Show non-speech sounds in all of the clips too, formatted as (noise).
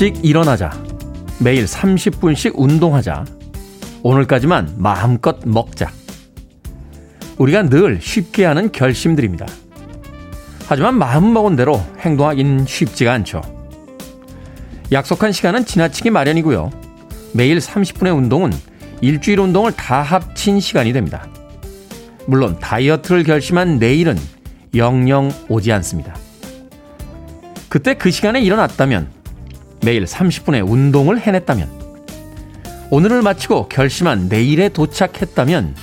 일찍 일어나자. 매일 30분씩 운동하자. 오늘까지만 마음껏 먹자. 우리가 늘 쉽게 하는 결심들입니다. 하지만 마음먹은 대로 행동하기는 쉽지가 않죠. 약속한 시간은 지나치기 마련이고요. 매일 30분의 운동은 일주일 운동을 다 합친 시간이 됩니다. 물론 다이어트를 결심한 내일은 영영 오지 않습니다. 그때 그 시간에 일어났다면, 매일 30분의 운동을 해냈다면, 오늘을 마치고 결심한 내일에 도착했다면,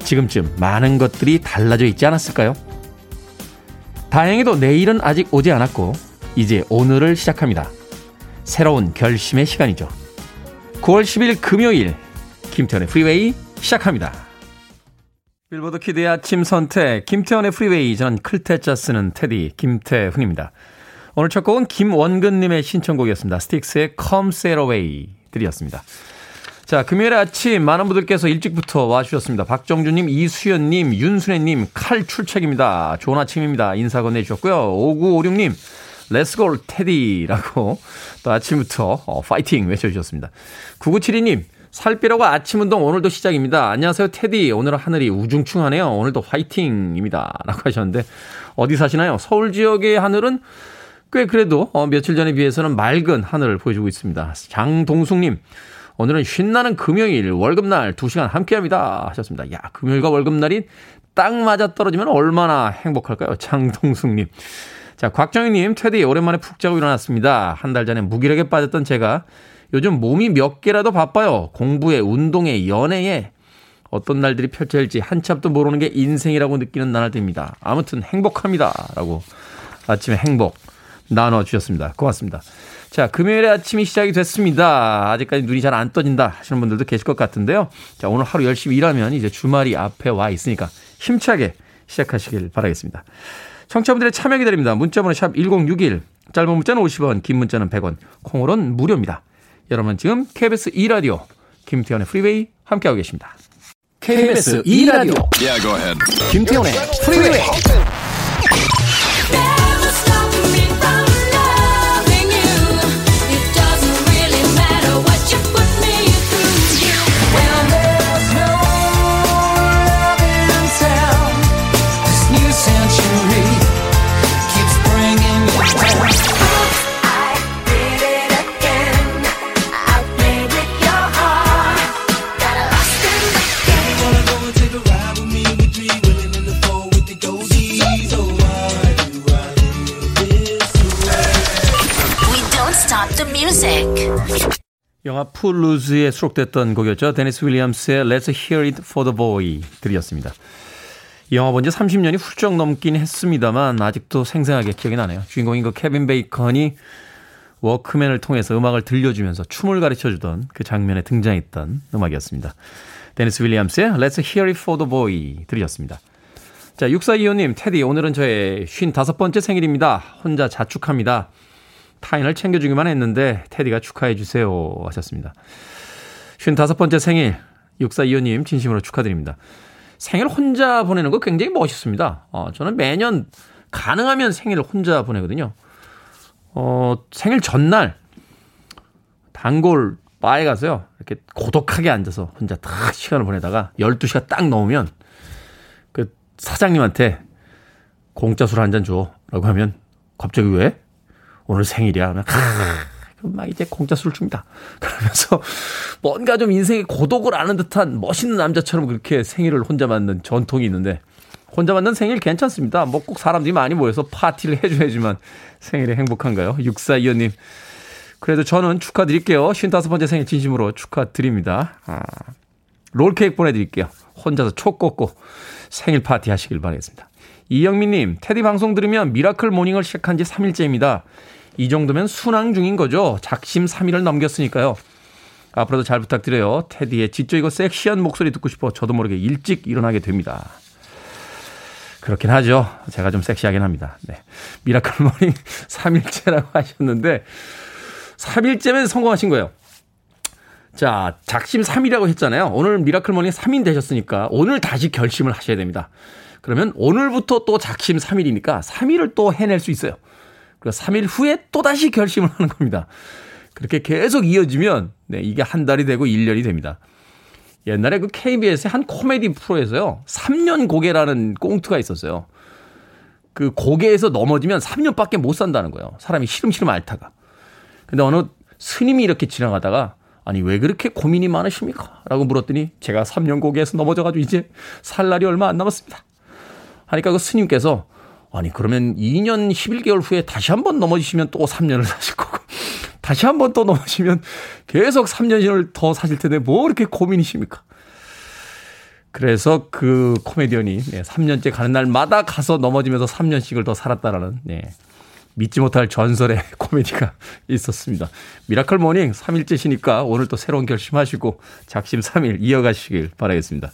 지금쯤 많은 것들이 달라져 있지 않았을까요? 다행히도 내일은 아직 오지 않았고, 이제 오늘을 시작합니다. 새로운 결심의 시간이죠. 9월 10일 금요일, 김태훈의 프리웨이 시작합니다. 빌보드 키드의 아침 선택, 김태훈의 프리웨이, 저는 클테짜 쓰는 테디, 김태훈입니다. 오늘 첫 곡은 김원근님의 신청곡이었습니다. 스틱스의 Come Sail Away 들으셨습니다. 자, 금요일 아침 많은 분들께서 일찍부터 와주셨습니다. 박정주님, 이수연님, 윤순애님, 칼 출첵입니다. 좋은 아침입니다. 인사 건네주셨고요. 5956님, Let's go 테디라고 또 아침부터 어, 파이팅 외쳐주셨습니다. 9972님, 살 빼려고 아침 운동 오늘도 시작입니다. 안녕하세요, 테디. 오늘 하늘이 우중충하네요. 오늘도 화이팅입니다. 라고 하셨는데, 어디 사시나요? 서울 지역의 하늘은 꽤 그래도 어, 며칠 전에 비해서는 맑은 하늘을 보여주고 있습니다. 장동숙님, 오늘은 신나는 금요일 월급날 2시간 함께 합니다. 하셨습니다. 야, 금요일과 월급날이 딱 맞아 떨어지면 얼마나 행복할까요? 장동숙님. 자, 곽정희님, 테디 오랜만에 푹 자고 일어났습니다. 한 달 전에 무기력에 빠졌던 제가 요즘 몸이 몇 개라도 바빠요. 공부에, 운동에, 연애에 어떤 날들이 펼쳐질지 한참도 모르는 게 인생이라고 느끼는 나날입니다. 아무튼 행복합니다. 라고 아침에 행복 나눠주셨습니다. 고맙습니다. 자, 금요일에 아침이 시작이 됐습니다. 아직까지 눈이 잘 안 떠진다 하시는 분들도 계실 것 같은데요. 자, 오늘 하루 열심히 일하면 이제 주말이 앞에 와 있으니까 힘차게 시작하시길 바라겠습니다. 청취자분들의 참여 기다립니다. 문자번호 샵 1061, 짧은 문자는 50원, 긴 문자는 100원, 콩으로는 무료입니다. 여러분 지금 KBS 2라디오 김태현의 프리웨이 함께하고 계십니다. KBS 2라디오 yeah, 김태현의 프리웨이 영화 풋루즈에 수록됐던 곡이었죠. 데니스 윌리엄스의 Let's Hear It for the Boy 들으셨습니다. 이 영화 본 지 30년이 훌쩍 넘긴 했습니다만 아직도 생생하게 기억이 나네요. 주인공인 그 케빈 베이컨이 워크맨을 통해서 음악을 들려주면서 춤을 가르쳐주던 그 장면에 등장했던 음악이었습니다. 데니스 윌리엄스의 Let's Hear It for the Boy 들으셨습니다. 자, 6425님, 테디, 오늘은 저의 55번째 생일입니다. 혼자 자축합니다. 타인을 챙겨주기만 했는데 테디가 축하해 주세요 하셨습니다. 55번째 생일 6425님 진심으로 축하드립니다. 생일 혼자 보내는 거 굉장히 멋있습니다. 어, 저는 매년 가능하면 생일을 혼자 보내거든요. 어, 생일 전날 단골 바에 가서요. 이렇게 고독하게 앉아서 혼자 딱 시간을 보내다가 12시가 딱 넘으면 그 사장님한테 공짜 술 한 잔 줘. 라고 하면 갑자기 왜? 오늘 생일이야. 하면 막 이제 공짜 술을 줍니다. 그러면서 뭔가 좀 인생의 고독을 아는 듯한 멋있는 남자처럼 그렇게 생일을 혼자 맞는 전통이 있는데 혼자 맞는 생일 괜찮습니다. 뭐 꼭 사람들이 많이 모여서 파티를 해줘야지만 생일이 행복한가요? 6425님. 그래도 저는 축하드릴게요. 55번째 생일 진심으로 축하드립니다. 아, 롤케이크 보내드릴게요. 혼자서 초 꽂고 생일 파티 하시길 바라겠습니다. 이영민님, 테디 방송 들으면 미라클 모닝을 시작한 지 3일째입니다. 이 정도면 순항 중인 거죠. 작심 3일을 넘겼으니까요. 앞으로도 잘 부탁드려요. 테디의 지적이고 섹시한 목소리 듣고 싶어 저도 모르게 일찍 일어나게 됩니다. 그렇긴 하죠. 제가 좀 섹시하긴 합니다. 네. 미라클 모닝 3일째라고 (laughs) 하셨는데, 3일째면 성공하신 거예요. 자, 작심 3일이라고 했잖아요. 오늘 미라클 모닝 3일 되셨으니까 오늘 다시 결심을 하셔야 됩니다. 그러면 오늘부터 또 작심 3일이니까 3일을 또 해낼 수 있어요. 그리고 3일 후에 또다시 결심을 하는 겁니다. 그렇게 계속 이어지면 네, 이게 한 달이 되고 1년이 됩니다. 옛날에 그 KBS의 한 코미디 프로에서요. 3년 고개라는 꽁트가 있었어요. 그 고개에서 넘어지면 3년밖에 못 산다는 거예요. 사람이 시름시름 앓다가. 근데 어느 스님이 이렇게 지나가다가 아니 왜 그렇게 고민이 많으십니까? 라고 물었더니 제가 3년 고개에서 넘어져가지고 이제 살 날이 얼마 안 남았습니다. 하니까 그 스님께서 아니 그러면 2년 11개월 후에 다시 한 번 넘어지시면 또 3년을 사실 거고 (laughs) 다시 한 번 또 넘어지면 계속 3년을 더 사실 텐데 뭐 이렇게 고민이십니까? 그래서 그 코미디언이 3년째 가는 날마다 가서 넘어지면서 3년씩을 더 살았다라는 네, 믿지 못할 전설의 (laughs) 코미디가 있었습니다. 미라클 모닝 3일째시니까 오늘 또 새로운 결심하시고 작심 3일 이어가시길 바라겠습니다.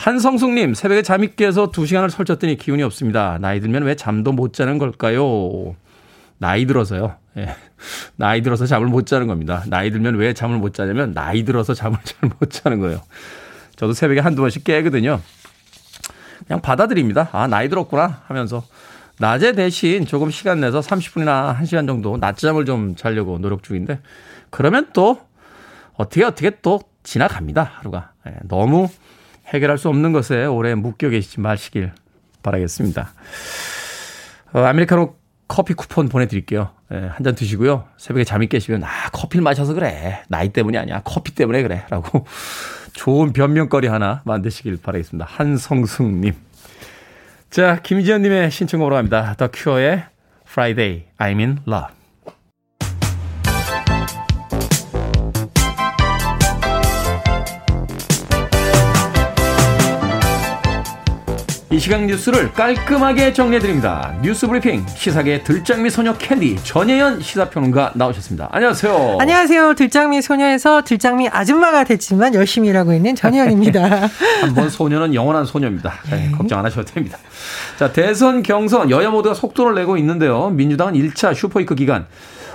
한성숙님, 새벽에 잠이 깨서 2시간을 설쳤더니 기운이 없습니다. 나이 들면 왜 잠도 못 자는 걸까요? 나이 들어서요. 예. 나이 들어서 잠을 못 자는 겁니다. 나이 들면 왜 잠을 못 자냐면 나이 들어서 잠을 잘 못 자는 거예요. 저도 새벽에 한두 번씩 깨거든요. 그냥 받아들입니다. 아, 나이 들었구나 하면서 낮에 대신 조금 시간 내서 30분이나 1시간 정도 낮잠을 좀 자려고 노력 중인데 그러면 또 어떻게 어떻게 또 지나갑니다. 하루가. 예, 너무 해결할 수 없는 것에 오래 묶여 계시지 마시길 바라겠습니다. 어, 아메리카노 커피 쿠폰 보내드릴게요. 예, 한잔 드시고요. 새벽에 잠이 깨시면, 아, 커피를 마셔서 그래. 나이 때문이 아니야. 커피 때문에 그래. 라고 (laughs) 좋은 변명거리 하나 만드시길 바라겠습니다. 한성숙님. 자, 김지현님의 신청곡으로 갑니다. 더 큐어의 Friday, I'm in love. 이 시각 뉴스를 깔끔하게 정리해드립니다. 뉴스 브리핑 시사계 들장미 소녀 캔디 전예현 시사평론가 나오셨습니다. 안녕하세요. 안녕하세요. 들장미 소녀에서 들장미 아줌마가 됐지만 열심히 일하고 있는 전예현입니다. (laughs) 한번 소녀는 영원한 소녀입니다. 네, 네. 걱정 안 하셔도 됩니다. 자 대선 경선 여야 모두가 속도를 내고 있는데요. 민주당은 1차 슈퍼이크 기간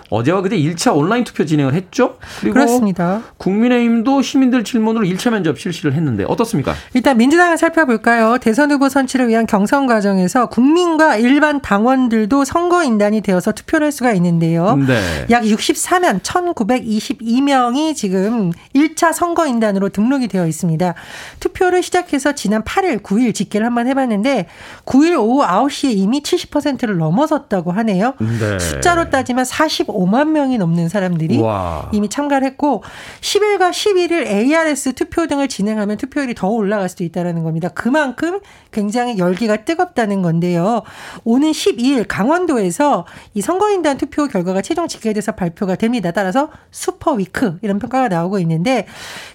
어제와 그제 1차 온라인 투표 진행을 했죠. 그리고 그렇습니다. 국민의힘도 시민들 질문으로 1차 면접 실시를 했는데 어떻습니까? 일단 민주당을 살펴볼까요? 대선 후보 선출을 위한 경선 과정에서 국민과 일반 당원들도 선거 인단이 되어서 투표를 할 수가 있는데요. 네. 약 64만 1922명이 지금 1차 선거 인단으로 등록이 되어 있습니다. 투표를 시작해서 지난 8일, 9일 집계를 한번 해봤는데 9일 오후 9시에 이미 70%를 넘어섰다고 하네요. 네. 숫자로 따지면 45 5만 명이 넘는 사람들이 와. 이미 참가를 했고 10일과 11일 ARS 투표 등을 진행하면 투표율이 더 올라갈 수도 있다는 겁니다. 그만큼 굉장히 열기가 뜨겁다는 건데요. 오는 12일 강원도에서 이 선거인단 투표 결과가 최종 집계돼서 발표가 됩니다. 따라서 슈퍼 위크 이런 평가가 나오고 있는데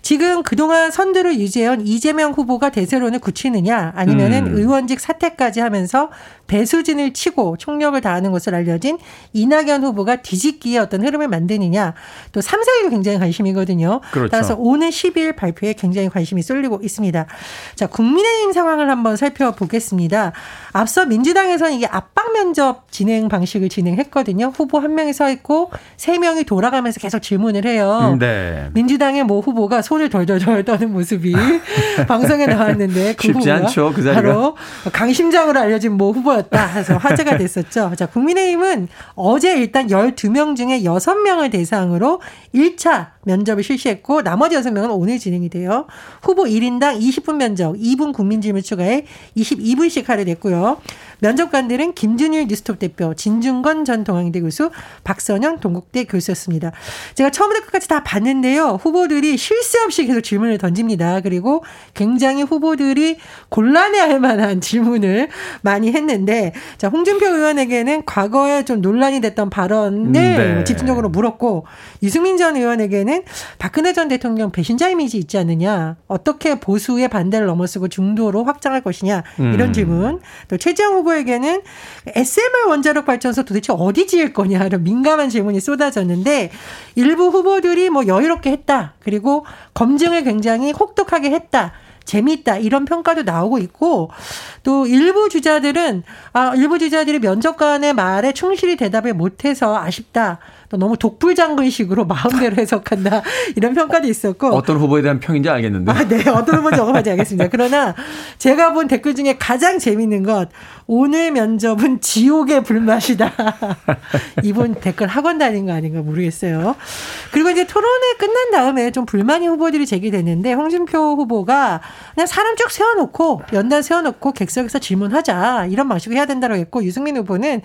지금 그동안 선두를 유지해온 이재명 후보가 대세론을 굳히느냐 아니면은 음. 의원직 사퇴까지 하면서 배수진을 치고 총력을 다하는 것을 알려진 이낙연 후보가 뒤집 기의 어떤 흐름을 만드느냐 또 3, 4위도 굉장히 관심이거든요. 그렇죠. 따라서 오는 12일 발표에 굉장히 관심이 쏠리고 있습니다. 자, 국민의힘 상황을 한번 살펴보겠습니다. 앞서 민주당에서는 이게 압박 면접 진행 방식을 진행했거든요. 후보 한 명이 서 있고 세 명이 돌아가면서 계속 질문을 해요. 네. 민주당의 뭐 후보가 손을 덜덜덜 떠는 모습이 (laughs) 방송에 나왔는데 그 쉽지 않죠. 그 자리가. 바로 강심장으로 알려진 모 후보였다 해서 화제가 됐었죠. 자, 국민의힘은 어제 일단 12명 중에 6명을 대상으로 1차 면접을 실시했고 나머지 6명은 오늘 진행이 돼요. 후보 1인당 20분 면접, 2분 국민질문 추가해 22분씩 할애됐고요. 면접관들은 김준일 뉴스톱 대표, 진중건 전 동아대 교수, 박선영 동국대 교수였습니다. 제가 처음부터 끝까지 다 봤는데요. 후보들이 쉴 새 없이 계속 질문을 던집니다. 그리고 굉장히 후보들이 곤란해할 만한 (laughs) 질문을 많이 했는데, 자, 홍준표 의원에게는 과거에 좀 논란이 됐던 발언을 네. 집중적으로 물었고, 유승민 전 의원에게는 박근혜 전 대통령 배신자 이미지 있지 않느냐, 어떻게 보수의 반대를 넘어서고 중도로 확장할 것이냐, 이런 음. 질문, 또 최재형 후보 후보에게는 SMR 원자력 발전소 도대체 어디 지을 거냐 이런 민감한 질문이 쏟아졌는데 일부 후보들이 뭐 여유롭게 했다. 그리고 검증을 굉장히 혹독하게 했다. 재미있다 이런 평가도 나오고 있고 또 일부 주자들은 아 일부 주자들이 면접관의 말에 충실히 대답을 못해서 아쉽다 또 너무 독불장군식으로 마음대로 해석한다 (laughs) 이런 평가도 있었고 어떤 후보에 대한 평인지 알겠는데. 아, 네, 어떤 후보인지 언급하지 않겠습니다. (laughs) 그러나 제가 본 댓글 중에 가장 재밌는 것 오늘 면접은 지옥의 불맛이다. (laughs) 이분 댓글 학원 다닌 거 아닌가 모르겠어요. 그리고 이제 토론회 끝난 다음에 좀 불만이 후보들이 제기됐는데 홍준표 후보가 그냥 사람 쭉 세워놓고 연단 세워놓고 객석에서 질문하자 이런 방식으로 해야 된다고 했고 유승민 후보는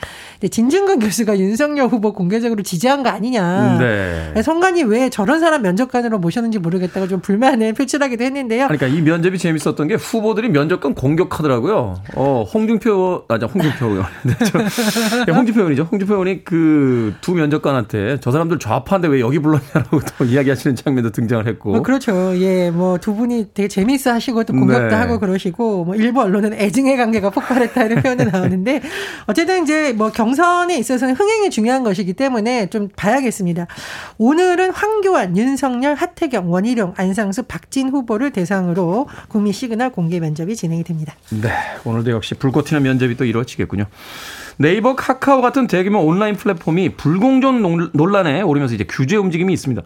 진중근 교수가 윤석열 후보 공개적으로 지지 한거 아니냐. 네. 성관이 왜 저런 사람 면접관으로 모셨는지 모르겠다고 좀 불만을 표출하기도 했는데요. 그러니까 이 면접이 재밌었던 게 후보들이 면접관 공격하더라고요. 어, 홍준표, 아, 저 홍준표 의원. (laughs) 네, 홍준표 의원이죠. 홍준표 의원이 그 두 면접관한테 저 사람들 좌파인데 왜 여기 불렀냐라고 또 (laughs) 이야기하시는 장면도 등장을 했고. 뭐 그렇죠. 예, 뭐 두 분이 되게 재미있어 하시고 또 공격도 네. 하고 그러시고 뭐 일부 언론은 애증의 관계가 폭발했다 이런 표현도 나오는데 어쨌든 이제 뭐 경선에 있어서는 흥행이 중요한 것이기 때문에 좀 봐야겠습니다. 오늘은 황교안, 윤석열, 하태경, 원희룡, 안상수, 박진 후보를 대상으로 국민 시그널 공개 면접이 진행이 됩니다. 네, 오늘도 역시 불꽃 튀는 면접이 또 이루어지겠군요. 네이버, 카카오 같은 대규모 온라인 플랫폼이 불공정 논란에 오르면서 이제 규제 움직임이 있습니다.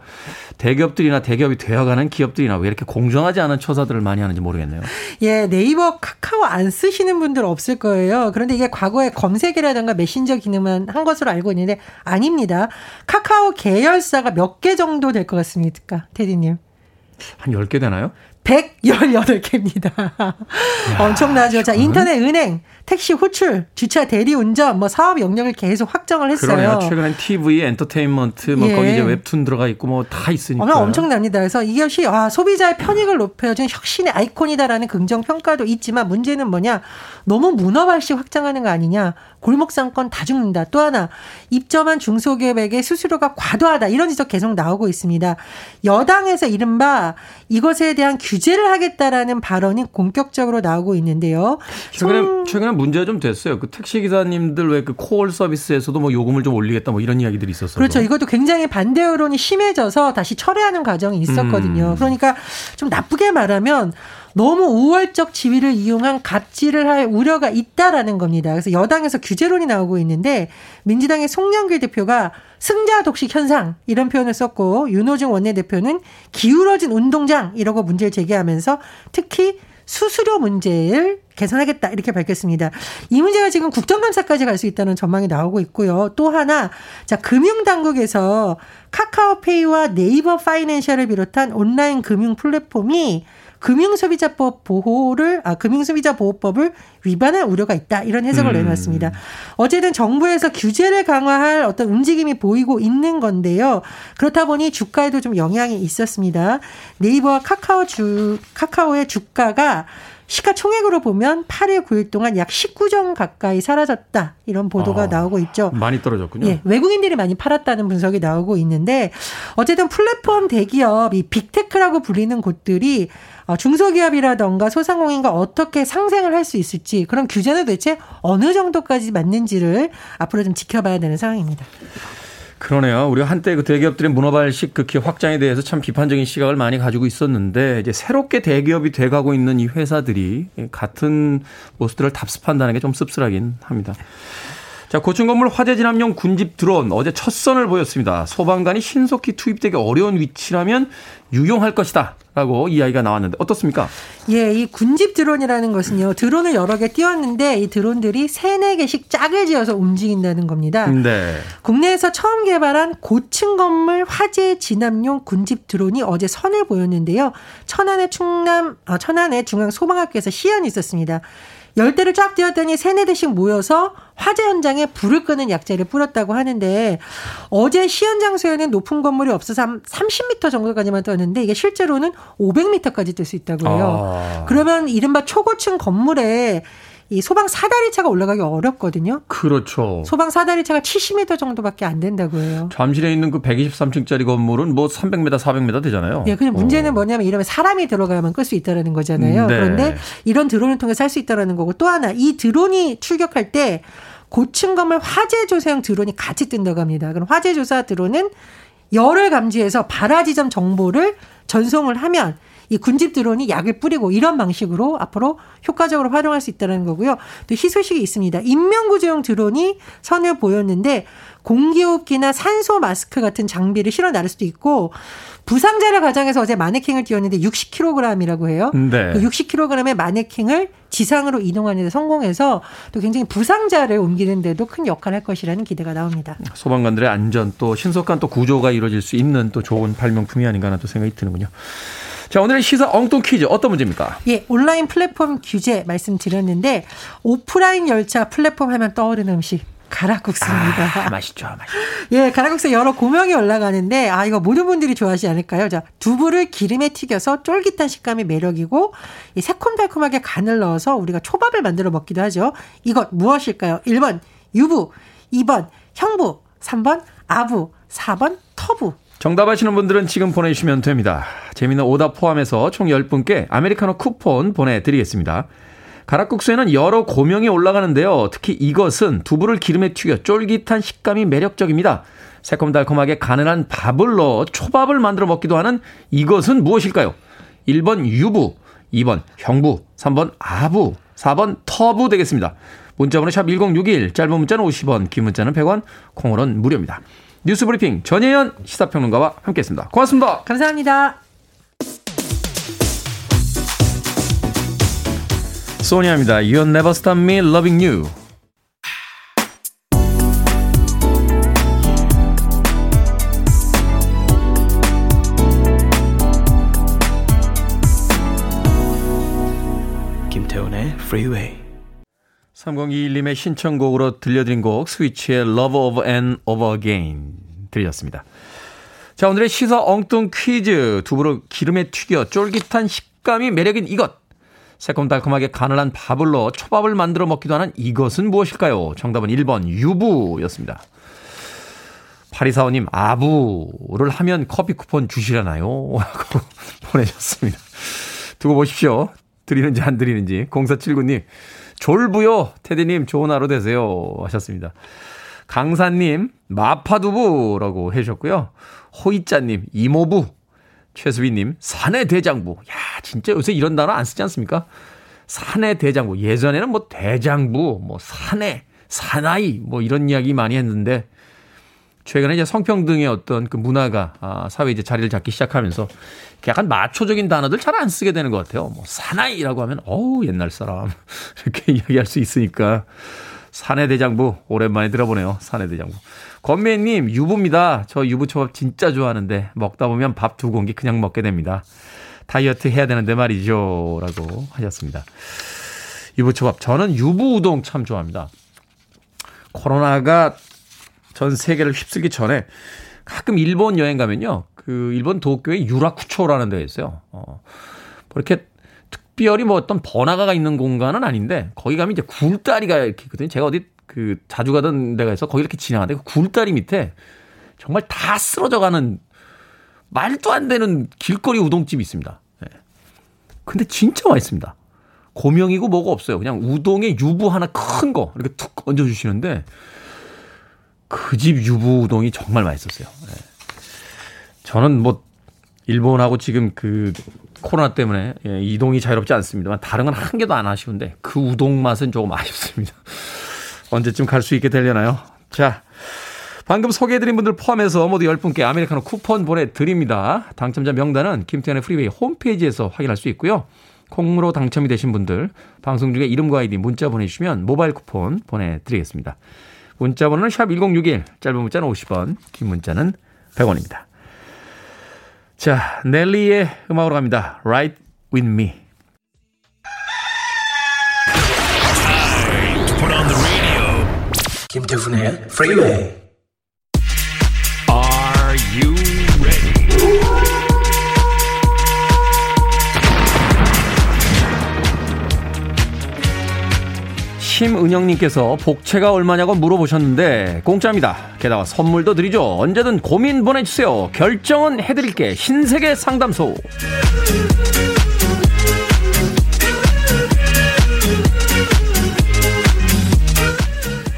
대기업들이나 대기업이 되어가는 기업들이나 왜 이렇게 공정하지 않은 처사들을 많이 하는지 모르겠네요. 예, 네이버, 카카오 안 쓰시는 분들 없을 거예요. 그런데 이게 과거에 검색이라든가 메신저 기능만 한 것으로 알고 있는데 아닙니다. 카카오 계열사가 몇 개 정도 될 것 같습니까, 테디님? 한 10개 되나요? 118개입니다. (laughs) 엄청나죠. 자, 인터넷 은행, 택시 호출, 주차 대리 운전, 뭐 사업 영역을 계속 확정을 했어요. 그러네요. 최근엔 TV, 엔터테인먼트, 뭐 예. 거기 이제 웹툰 들어가 있고 뭐 다 있으니까. 어, 엄청납니다. 그래서 이것이 아, 소비자의 편익을 높여준 혁신의 아이콘이다라는 긍정 평가도 있지만 문제는 뭐냐? 너무 문어발식 확장하는 거 아니냐? 골목 상권 다 죽는다. 또 하나 입점한 중소기업에게 수수료가 과도하다. 이런 지적 계속 나오고 있습니다. 여당에서 이른바 이것에 대한 규 제를 하겠다라는 발언이 본격적으로 나오고 있는데요. 최근에 최근에 문제가 좀 됐어요. 그 택시 기사님들 왜 그 콜 서비스에서도 뭐 요금을 좀 올리겠다 뭐 이런 이야기들이 있었어요. 그렇죠. 이것도 굉장히 반대 여론이 심해져서 다시 철회하는 과정이 있었거든요. 음. 그러니까 좀 나쁘게 말하면 너무 우월적 지위를 이용한 갑질을 할 우려가 있다라는 겁니다. 그래서 여당에서 규제론이 나오고 있는데 민주당의 송영길 대표가 승자 독식 현상 이런 표현을 썼고 윤호중 원내대표는 기울어진 운동장 이라고 문제를 제기하면서 특히 수수료 문제를 개선하겠다 이렇게 밝혔습니다. 이 문제가 지금 국정감사까지 갈 수 있다는 전망이 나오고 있고요. 또 하나 자 금융 당국에서 카카오페이와 네이버 파이낸셜을 비롯한 온라인 금융 플랫폼이 금융소비자법 보호를 아 금융소비자 보호법을 위반할 우려가 있다 이런 해석을 음. 내놨습니다. 어쨌든 정부에서 규제를 강화할 어떤 움직임이 보이고 있는 건데요. 그렇다 보니 주가에도 좀 영향이 있었습니다. 네이버와 카카오 주 카카오의 주가가 시가총액으로 보면 8일 9일 동안 약 19정 가까이 사라졌다. 이런 보도가 아, 나오고 있죠. 많이 떨어졌군요. 예, 외국인들이 많이 팔았다는 분석이 나오고 있는데 어쨌든 플랫폼 대기업 이 빅테크라고 불리는 곳들이 어, 중소기업이라던가 소상공인과 어떻게 상생을 할 수 있을지 그런 규제는 도대체 어느 정도까지 맞는지를 앞으로 좀 지켜봐야 되는 상황입니다. 그러네요. 우리가 한때 그 대기업들의 문어발식 극히 확장에 대해서 참 비판적인 시각을 많이 가지고 있었는데 이제 새롭게 대기업이 돼가고 있는 이 회사들이 같은 모습들을 답습한다는 게 좀 씁쓸하긴 합니다. 자, 고층 건물 화재 진압용 군집 드론 어제 첫 선을 보였습니다. 소방관이 신속히 투입되기 어려운 위치라면 유용할 것이다. 라고 이야기가 나왔는데 어떻습니까? 예, 이 군집 드론이라는 것은요. 드론을 여러 개 띄웠는데 이 드론들이 세네 개씩 짝을 지어서 움직인다는 겁니다. 네. 국내에서 처음 개발한 고층 건물 화재 진압용 군집 드론이 어제 선을 보였는데요. 천안의 충남 어, 천안의 중앙 소방학교에서 시연이 있었습니다. 열대를 쫙 띄웠더니 세네 대씩 모여서 화재 현장에 불을 끄는 약재를 뿌렸다고 하는데 어제 시현 장소에는 높은 건물이 없어서 한 30m 정도까지만 떴는데 이게 실제로는 500m까지 뜰 수 있다고 해요. 아. 그러면 이른바 초고층 건물에 이 소방 사다리차가 올라가기 어렵거든요. 그렇죠. 소방 사다리차가 70m 정도밖에 안 된다고 해요. 잠실에 있는 그 123층짜리 건물은 뭐 300m, 400m 되잖아요. 네, 근데 문제는 어. 뭐냐면 이러면 사람이 들어가야만 끌 수 있다라는 거잖아요. 네. 그런데 이런 드론을 통해서 할 수 있다라는 거고 또 하나 이 드론이 출격할 때 고층 건물 화재 조사용 드론이 같이 뜬다고 합니다. 그럼 화재 조사 드론은 열을 감지해서 발화 지점 정보를 전송을 하면 이 군집 드론이 약을 뿌리고 이런 방식으로 앞으로 효과적으로 활용할 수 있다는 거고요. 또 희소식이 있습니다. 인명구조용 드론이 선을 보였는데 공기호흡기나 산소 마스크 같은 장비를 실어 나를 수도 있고 부상자를 가정해서 어제 마네킹을 띄웠는데 60kg이라고 해요. 네. 그 60kg의 마네킹을 지상으로 이동하는 데 성공해서 또 굉장히 부상자를 옮기는 데도 큰 역할을 할 것이라는 기대가 나옵니다. 소방관들의 안전 또 신속한 또 구조가 이루어질 수 있는 또 좋은 발명품이 아닌가 하는 또 생각이 드는군요. 자, 오늘의 시사 엉뚱 퀴즈 어떤 문제입니까? 예, 온라인 플랫폼 규제 말씀드렸는데 오프라인 열차 플랫폼 하면 떠오르는 음식 가락국수입니다. 아, 맛있죠, 맛있죠. (laughs) 예, 가락국수 여러 고명이 올라가는데 아 이거 모든 분들이 좋아하지 않을까요? 자, 두부를 기름에 튀겨서 쫄깃한 식감이 매력이고 이 새콤달콤하게 간을 넣어서 우리가 초밥을 만들어 먹기도 하죠. 이것 무엇일까요? 1번 유부, 2번 형부, 3번 아부, 4번 터부. 정답 아시는 분들은 지금 보내주시면 됩니다. 재미있는 오답 포함해서 총 10분께 아메리카노 쿠폰 보내드리겠습니다. 가락국수에는 여러 고명이 올라가는데요. 특히 이것은 두부를 기름에 튀겨 쫄깃한 식감이 매력적입니다. 새콤달콤하게 가늘한 밥을 넣어 초밥을 만들어 먹기도 하는 이것은 무엇일까요? 1번 유부, 2번 형부, 3번 아부, 4번 터부 되겠습니다. 문자번호 샵 1061, 짧은 문자는 50원, 긴 문자는 100원, 콩으로는 무료입니다. 뉴스 브리핑 전혜연 시사평론가와 함께했습니다. 고맙습니다. 감사합니다. 소니아입니다. You'll never stop me loving you. 김태훈의 Freeway. 3021님의 신청곡으로 들려드린 곡 스위치의 Love of and Over Again 들렸습니다. 자 오늘의 시사 엉뚱 퀴즈 두부를 기름에 튀겨 쫄깃한 식감이 매력인 이것 새콤달콤하게 가늘한 밥을 넣어 초밥을 만들어 먹기도 하는 이것은 무엇일까요? 정답은 1번 유부였습니다. 파리사원님 아부를 하면 커피 쿠폰 주시려나요? 라고 (laughs) 보내셨습니다. 두고 보십시오. 드리는지 안 드리는지. 0479님 졸부요. 테디님 좋은 하루 되세요. 하셨습니다. 강사님 마파두부라고 해주셨고요. 호이자님 이모부 최수빈님, 사내 대장부. 야, 진짜 요새 이런 단어 안 쓰지 않습니까? 사내 대장부. 예전에는 뭐 대장부, 뭐 사내, 사나이, 뭐 이런 이야기 많이 했는데, 최근에 이제 성평등의 어떤 그 문화가 아, 사회에 이제 자리를 잡기 시작하면서 약간 마초적인 단어들 잘 안 쓰게 되는 것 같아요. 뭐 사나이라고 하면 어우 옛날 사람 (laughs) 이렇게 이야기할 수 있으니까 사내 대장부 오랜만에 들어보네요. 사내 대장부. 권매님 유부입니다. 저 유부초밥 진짜 좋아하는데 먹다 보면 밥 두 공기 그냥 먹게 됩니다. 다이어트 해야 되는데 말이죠. 라고 하셨습니다. 유부초밥. 저는 유부우동 참 좋아합니다. 코로나가 전 세계를 휩쓸기 전에 가끔 일본 여행 가면요. 그 일본 도쿄에 유라쿠초라는 데가 있어요. 어. 뭐 이렇게 특별히 뭐 어떤 번화가가 있는 공간은 아닌데 거기 가면 이제 굴다리가 이렇게 있거든요. 제가 어디 그 자주 가던 데가 있어 거기 이렇게 지나가는데 그 굴다리 밑에 정말 다 쓰러져 가는 말도 안 되는 길거리 우동집이 있습니다. 네. 근데 진짜 맛있습니다. 고명이고 뭐가 없어요. 그냥 우동에 유부 하나 큰 거 이렇게 툭 얹어 주시는데 그 집 유부 우동이 정말 맛있었어요. 네. 저는 뭐 일본하고 지금 그 코로나 때문에 예, 이동이 자유롭지 않습니다만 다른 건 한 개도 안 아쉬운데 그 우동 맛은 조금 아쉽습니다. (laughs) 언제쯤 갈 수 있게 되려나요? 자, 방금 소개해드린 분들 포함해서 모두 10분께 아메리카노 쿠폰 보내드립니다. 당첨자 명단은 김태훈의 프리웨이 홈페이지에서 확인할 수 있고요. 콩으로 당첨이 되신 분들 방송 중에 이름과 아이디 문자 보내주시면 모바일 쿠폰 보내드리겠습니다. 문자 번호는 샵 1061, 짧은 문자는 50원, 긴 문자는 100원입니다. 자, 넬리의 음악으로 갑니다. Ride wit me. 김태훈의 Freeway. Are you 심은영님께서 복채가 얼마냐고 물어보셨는데 공짜입니다. 게다가 선물도 드리죠. 언제든 고민 보내주세요. 결정은 해드릴게. 신세계 상담소.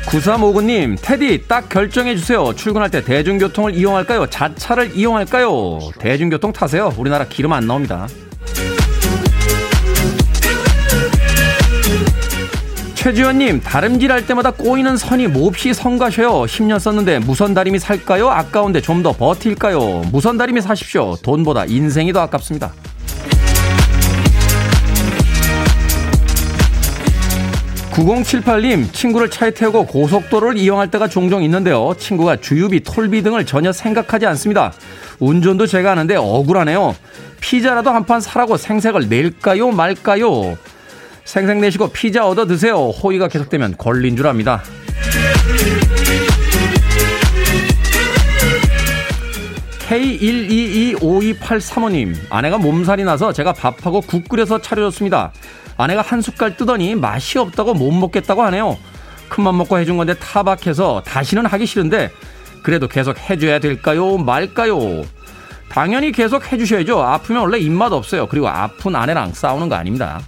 9359님, 테디, 딱 결정해주세요. 출근할 때 대중교통을 이용할까요? 자차를 이용할까요? 대중교통 타세요. 우리나라 기름 안 나옵니다. 최지원님, 다름질할 때마다 꼬이는 선이 몹시 성가셔요. 10년 썼는데 무선 다리미 살까요? 아까운데 좀 더 버틸까요? 무선 다리미 사십시오. 돈보다 인생이 더 아깝습니다. 9078님, 친구를 차에 태우고 고속도로를 이용할 때가 종종 있는데요. 친구가 주유비, 톨비 등을 전혀 생각하지 않습니다. 운전도 제가 하는데 억울하네요. 피자라도 한 판 사라고 생색을 낼까요, 말까요? 생색 내시고 피자 얻어 드세요. 호의가 계속되면 걸린 줄 압니다. K1225283호님, 아내가 몸살이 나서 제가 밥하고 국 끓여서 차려줬습니다. 아내가 한 숟갈 뜨더니 맛이 없다고 못 먹겠다고 하네요. 큰맘 먹고 해준 건데 타박해서 다시는 하기 싫은데 그래도 계속 해줘야 될까요? 말까요? 당연히 계속 해주셔야죠. 아프면 원래 입맛 없어요. 그리고 아픈 아내랑 싸우는 거 아닙니다.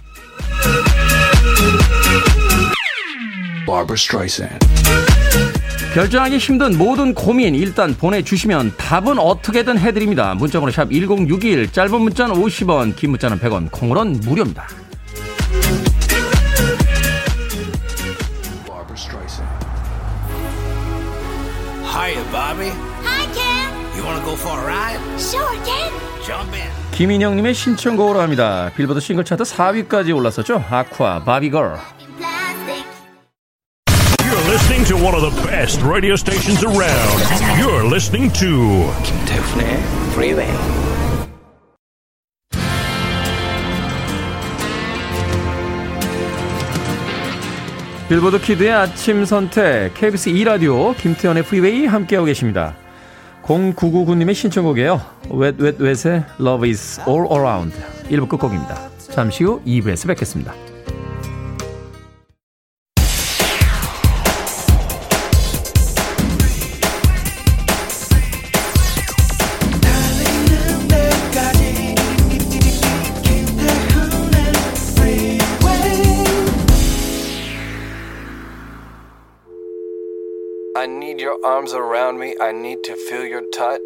결정하기 힘든 모든 고민 일단 보내주시면 답은 어떻게든 해드립니다. 문자번호 샵 1061, 짧은 문자는 50원, 긴 문자는 100원, 콩으로는 무료입니다. Hiya, Bobby. Hi, Ken. You wanna go for a ride? Sure, Ken. Jump in. 김인영님의 신청곡으로 합니다. 빌보드 싱글 차트 4위까지 올랐었죠. 아쿠아, 바비걸. Listening to one of the best radio stations around. You're listening to 김태훈의 Freeway. 빌보드 키드의 아침 선택 KBS 2 라디오 김태훈의 프리웨이 함께하고 계십니다. 0999님의 신청곡이에요. Wet Wet Wet의 Love is All Around 1부 끝곡입니다. 잠시 후 2부에서 뵙겠습니다. Arms around me. I need to feel your touch.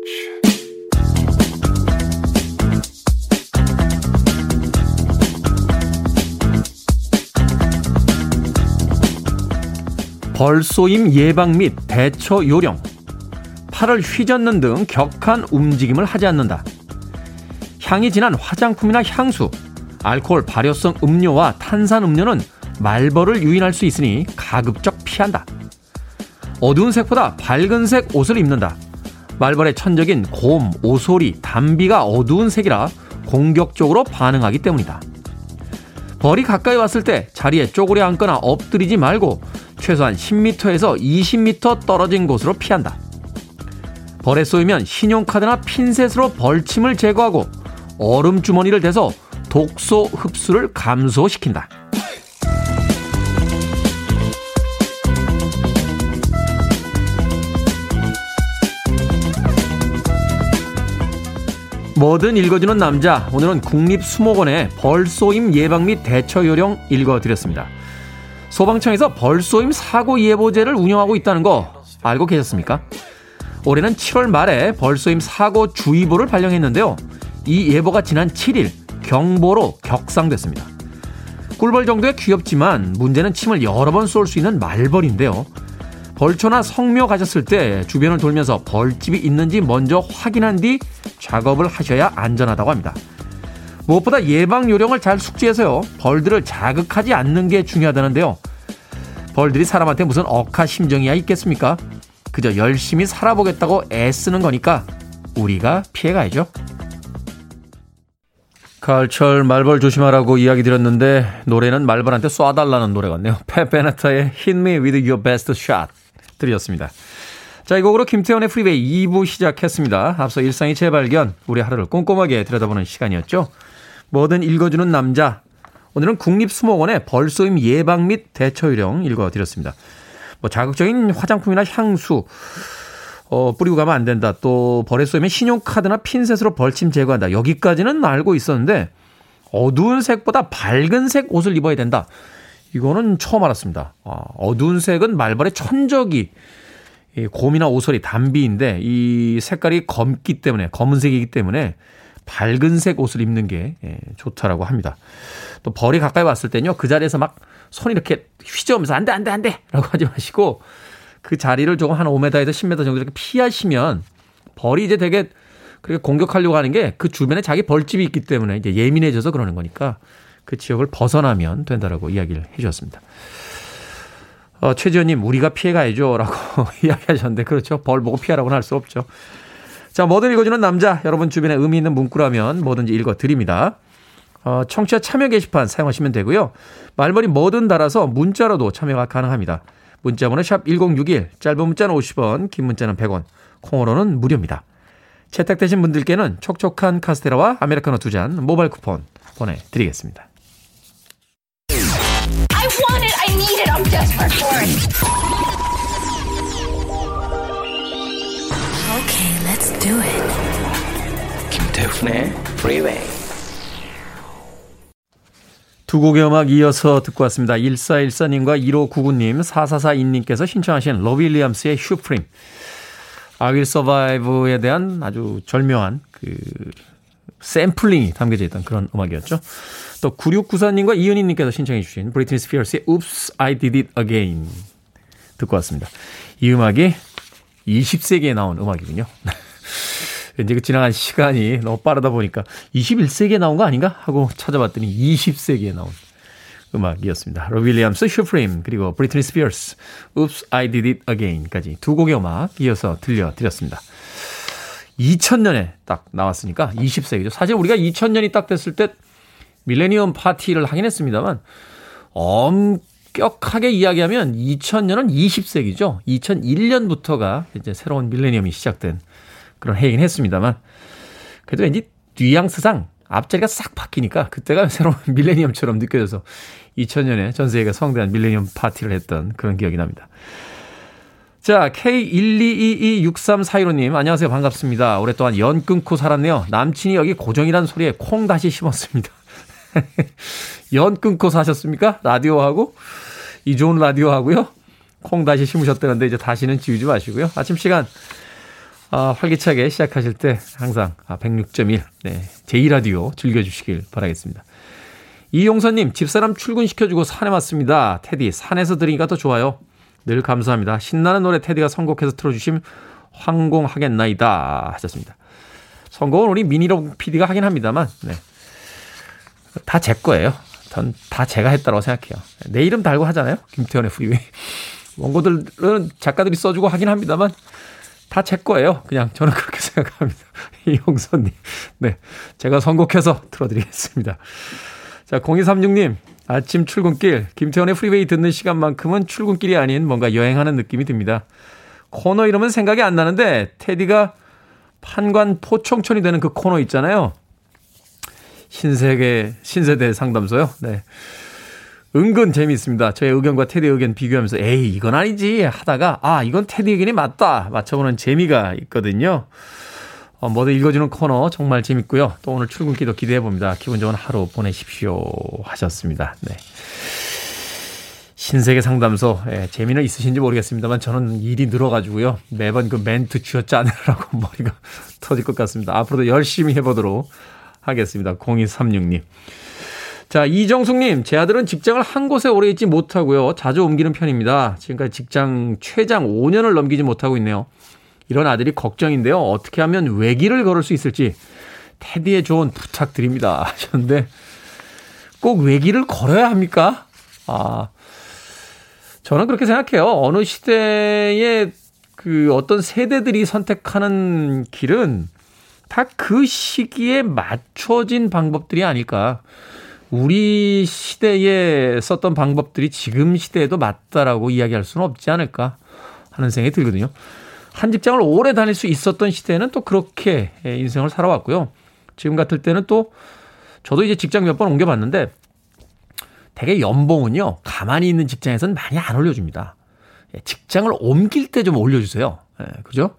벌쏘임 예방 및 대처 요령. 팔을 휘젓는 등 격한 움직임을 하지 않는다. 향이 진한 화장품이나 향수, 알코올 발효성 음료와 탄산 음료는 말벌을 유인할 수 있으니 가급적 피한다. 어두운 색보다 밝은 색 옷을 입는다. 말벌의 천적인 곰, 오소리, 담비가 어두운 색이라 공격적으로 반응하기 때문이다. 벌이 가까이 왔을 때 자리에 쪼그려 앉거나 엎드리지 말고 최소한 10m에서 20m 떨어진 곳으로 피한다. 벌에 쏘이면 신용카드나 핀셋으로 벌침을 제거하고 얼음 주머니를 대서 독소 흡수를 감소시킨다. 뭐든 읽어주는 남자. 오늘은 국립수목원의 벌쏘임 예방 및 대처 요령 읽어드렸습니다. 소방청에서 벌쏘임 사고 예보제를 운영하고 있다는 거 알고 계셨습니까? 올해는 7월 말에 벌쏘임 사고 주의보를 발령했는데요. 이 예보가 지난 7일 경보로 격상됐습니다. 꿀벌 정도의 귀엽지만 문제는 침을 여러 번 쏠 수 있는 말벌인데요. 벌초나 성묘 가셨을 때 주변을 돌면서 벌집이 있는지 먼저 확인한 뒤 작업을 하셔야 안전하다고 합니다. 무엇보다 예방 요령을 잘 숙지해서요. 벌들을 자극하지 않는 게 중요하다는데요. 벌들이 사람한테 무슨 억하 심정이야 있겠습니까? 그저 열심히 살아보겠다고 애쓰는 거니까 우리가 피해가야죠. 가을철 말벌 조심하라고 이야기 드렸는데 노래는 말벌한테 쏴달라는 노래 같네요. 페페나타의 Hit Me With Your Best Shot 들으셨습니다. 자, 이 곡으로 김태훈의 프리웨이 2부 시작했습니다. 앞서 일상의 재발견, 우리 하루를 꼼꼼하게 들여다보는 시간이었죠. 뭐든 읽어주는 남자. 오늘은 국립수목원의 벌쏘임 예방 및 대처 요령 읽어드렸습니다. 뭐 자극적인 화장품이나 향수, 어, 뿌리고 가면 안 된다. 또 벌에 쏘이면 신용카드나 핀셋으로 벌침 제거한다. 여기까지는 알고 있었는데 어두운 색보다 밝은 색 옷을 입어야 된다. 이거는 처음 알았습니다. 어, 어두운 색은 말벌의 천적이 이 곰이나 오소리, 담비인데 이 색깔이 검기 때문에 검은색이기 때문에 밝은색 옷을 입는 게 예, 좋다라고 합니다. 또 벌이 가까이 왔을 때는요, 그 자리에서 막 손 이렇게 휘저으면서 안 돼, 안 돼, 안 돼! 라고 하지 마시고 그 자리를 조금 한 5m에서 10m 정도 이렇게 피하시면 벌이 이제 되게 그렇게 공격하려고 하는 게 그 주변에 자기 벌집이 있기 때문에 이제 예민해져서 그러는 거니까 그 지역을 벗어나면 된다라고 이야기를 해 주셨습니다. 어, 최지현님, 우리가 피해가야죠. 라고 (laughs) 이야기하셨는데, 그렇죠. 벌 보고 피하라고는 할 수 없죠. 자, 뭐든 읽어주는 남자. 여러분 주변에 의미 있는 문구라면 뭐든지 읽어드립니다. 어, 청취자 참여 게시판 사용하시면 되고요. 말머리 뭐든 달아서 문자로도 참여가 가능합니다. 문자번호 샵 1061, 짧은 문자는 50원, 긴 문자는 100원, 콩으로는 무료입니다. 채택되신 분들께는 촉촉한 카스테라와 아메리카노 두 잔 모바일 쿠폰 보내드리겠습니다. Okay, 김태훈의 Freeway. 두 곡의 음악 이어서 듣고 왔습니다. 1414님과 1599님, 4442님께서 신청하신 러비 윌리엄스의 슈프림. 아윌 서바이브에 대한 아주 절묘한 그 샘플링이 담겨져 있던 그런 음악이었죠. 또 9694님과 이은희님께서 신청해 주신 브리트니 스피어스의 Oops, I Did It Again 듣고 왔습니다. 이 음악이 20세기에 나온 음악이군요. (laughs) 왠지 그 지나간 시간이 너무 빠르다 보니까 21세기에 나온 거 아닌가 하고 찾아봤더니 20세기에 나온 음악이었습니다. 로비 윌리엄스 Supreme 그리고 브리트니 스피어스 Oops I Did It Again까지 두 곡의 음악 이어서 들려드렸습니다. 2000년에 딱 나왔으니까 20세기죠. 사실 우리가 2000년이 딱 됐을 때 밀레니엄 파티를 하긴 했습니다만 엄격하게 이야기하면 2000년은 20세기죠. 2001년부터가 이제 새로운 밀레니엄이 시작된 그런 해이긴 했습니다만 그래도 왠지 뉘앙스상 앞자리가 싹 바뀌니까 그때가 새로운 (laughs) 밀레니엄처럼 느껴져서 2000년에 전 세계가 성대한 밀레니엄 파티를 했던 그런 기억이 납니다. 자, K1222341호님, 안녕하세요. 반갑습니다. 오랫동안 연 끊고 살았네요. 남친이 여기 고정이란 소리에 콩 다시 심었습니다. (laughs) 연 끊고 사셨습니까? 라디오하고? 이 좋은 라디오하고요? 콩 다시 심으셨다는데 이제 다시는 지우지 마시고요. 아침 시간 아, 활기차게 시작하실 때 항상 106.1 아, 네, 제2라디오 즐겨주시길 바라겠습니다. 이용선님 집사람 출근시켜주고 산에 왔습니다. 테디 산에서 들으니까 더 좋아요. 늘 감사합니다. 신나는 노래 테디가 선곡해서 틀어주심 황공하겠나이다 하셨습니다. 선곡은 우리 미니로 PD가 하긴 합니다만 네. 다 제 거예요. 전 다 제가 했다고 생각해요. 내 이름 달고 하잖아요. 김태현의 프리웨이. 원고들은 작가들이 써주고 하긴 합니다만 다 제 거예요. 그냥 저는 그렇게 (laughs) 생각합니다. (laughs) 이용선님. 네. 제가 선곡해서 틀어드리겠습니다. 자, 0236님. 아침 출근길, 김태훈의 프리웨이 듣는 시간만큼은 출근길이 아닌 뭔가 여행하는 느낌이 듭니다. 코너 이름은 생각이 안 나는데, 테디가 판관 포청천이 되는 그 코너 있잖아요. 신세계, 신세대 상담소요. 네. 은근 재미있습니다. 저의 의견과 테디 의견 비교하면서 에이 이건 아니지 하다가 아 이건 테디 의견이 맞다 맞춰보는 재미가 있거든요. 어, 뭐든 읽어주는 코너 정말 재밌고요. 또 오늘 출근기도 기대해 봅니다. 기분 좋은 하루 보내십시오 하셨습니다. 네. 신세계 상담소 예, 재미는 있으신지 모르겠습니다만 저는 일이 늘어가지고요 매번 그 멘트 쥐어짜느라고 (laughs) 머리가 터질 것 같습니다. 앞으로도 열심히 해보도록 하겠습니다. 0236님. 자, 이정숙님, 제 아들은 직장을 한 곳에 오래 있지 못하고요. 자주 옮기는 편입니다. 지금까지 직장 최장 5년을 넘기지 못하고 있네요. 이런 아들이 걱정인데요. 어떻게 하면 외길을 걸을 수 있을지 테디의 조언 부탁드립니다. (laughs) 하셨는데 꼭 외길을 걸어야 합니까? 아, 저는 그렇게 생각해요. 어느 시대에 그 어떤 세대들이 선택하는 길은 다 그 시기에 맞춰진 방법들이 아닐까. 우리 시대에 썼던 방법들이 지금 시대에도 맞다라고 이야기할 수는 없지 않을까 하는 생각이 들거든요. 한 직장을 오래 다닐 수 있었던 시대에는 또 그렇게 인생을 살아왔고요. 지금 같을 때는 또 저도 이제 직장 몇 번 옮겨봤는데 대개 연봉은요, 가만히 있는 직장에서는 많이 안 올려줍니다. 예, 직장을 옮길 때 좀 올려주세요. 예, 그죠?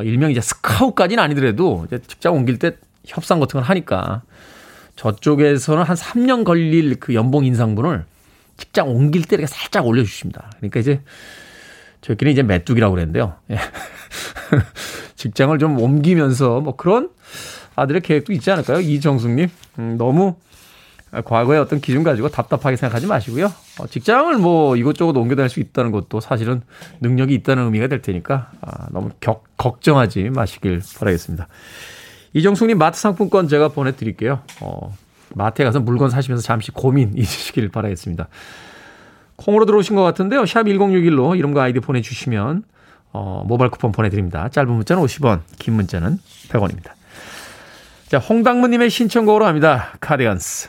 어, 일명 이제 스카우트까지는 아니더라도 이제 직장 옮길 때 협상 같은 걸 하니까 저쪽에서는 한 3년 걸릴 그 연봉 인상분을 직장 옮길 때 이렇게 살짝 올려주십니다. 그러니까 이제 저희끼리 이제 메뚜기라고 그랬는데요. 예. (laughs) 직장을 좀 옮기면서 뭐 그런 아들의 계획도 있지 않을까요? 이정숙님. 음, 너무 과거의 어떤 기준 가지고 답답하게 생각하지 마시고요. 어, 직장을 뭐 이것저것 옮겨 다닐 수 있다는 것도 사실은 능력이 있다는 의미가 될 테니까 아, 너무 격, 걱정하지 마시길 바라겠습니다. 이정숙님 마트 상품권 제가 보내드릴게요. 어, 마트에 가서 물건 사시면서 잠시 고민 (laughs) 잊으시길 바라겠습니다. 콩으로 들어오신 것 같은데요. 샵 1061로 이름과 아이디 보내주시면 어, 모바일 쿠폰 보내드립니다. 짧은 문자는 50원, 긴 문자는 100원입니다. 자, 홍당무님의 신청곡으로 합니다. 카디건스,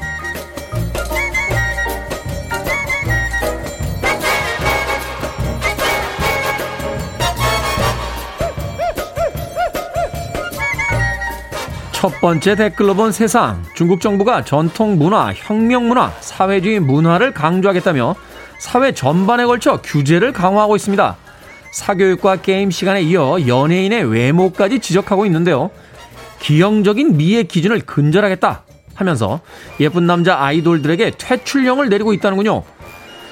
첫 번째 댓글로 본 세상. 중국 정부가 전통 문화, 혁명 문화, 사회주의 문화를 강조하겠다며 사회 전반에 걸쳐 규제를 강화하고 있습니다. 사교육과 게임 시간에 이어 연예인의 외모까지 지적하고 있는데요. 기형적인 미의 기준을 근절하겠다 하면서 예쁜 남자 아이돌들에게 퇴출령을 내리고 있다는군요.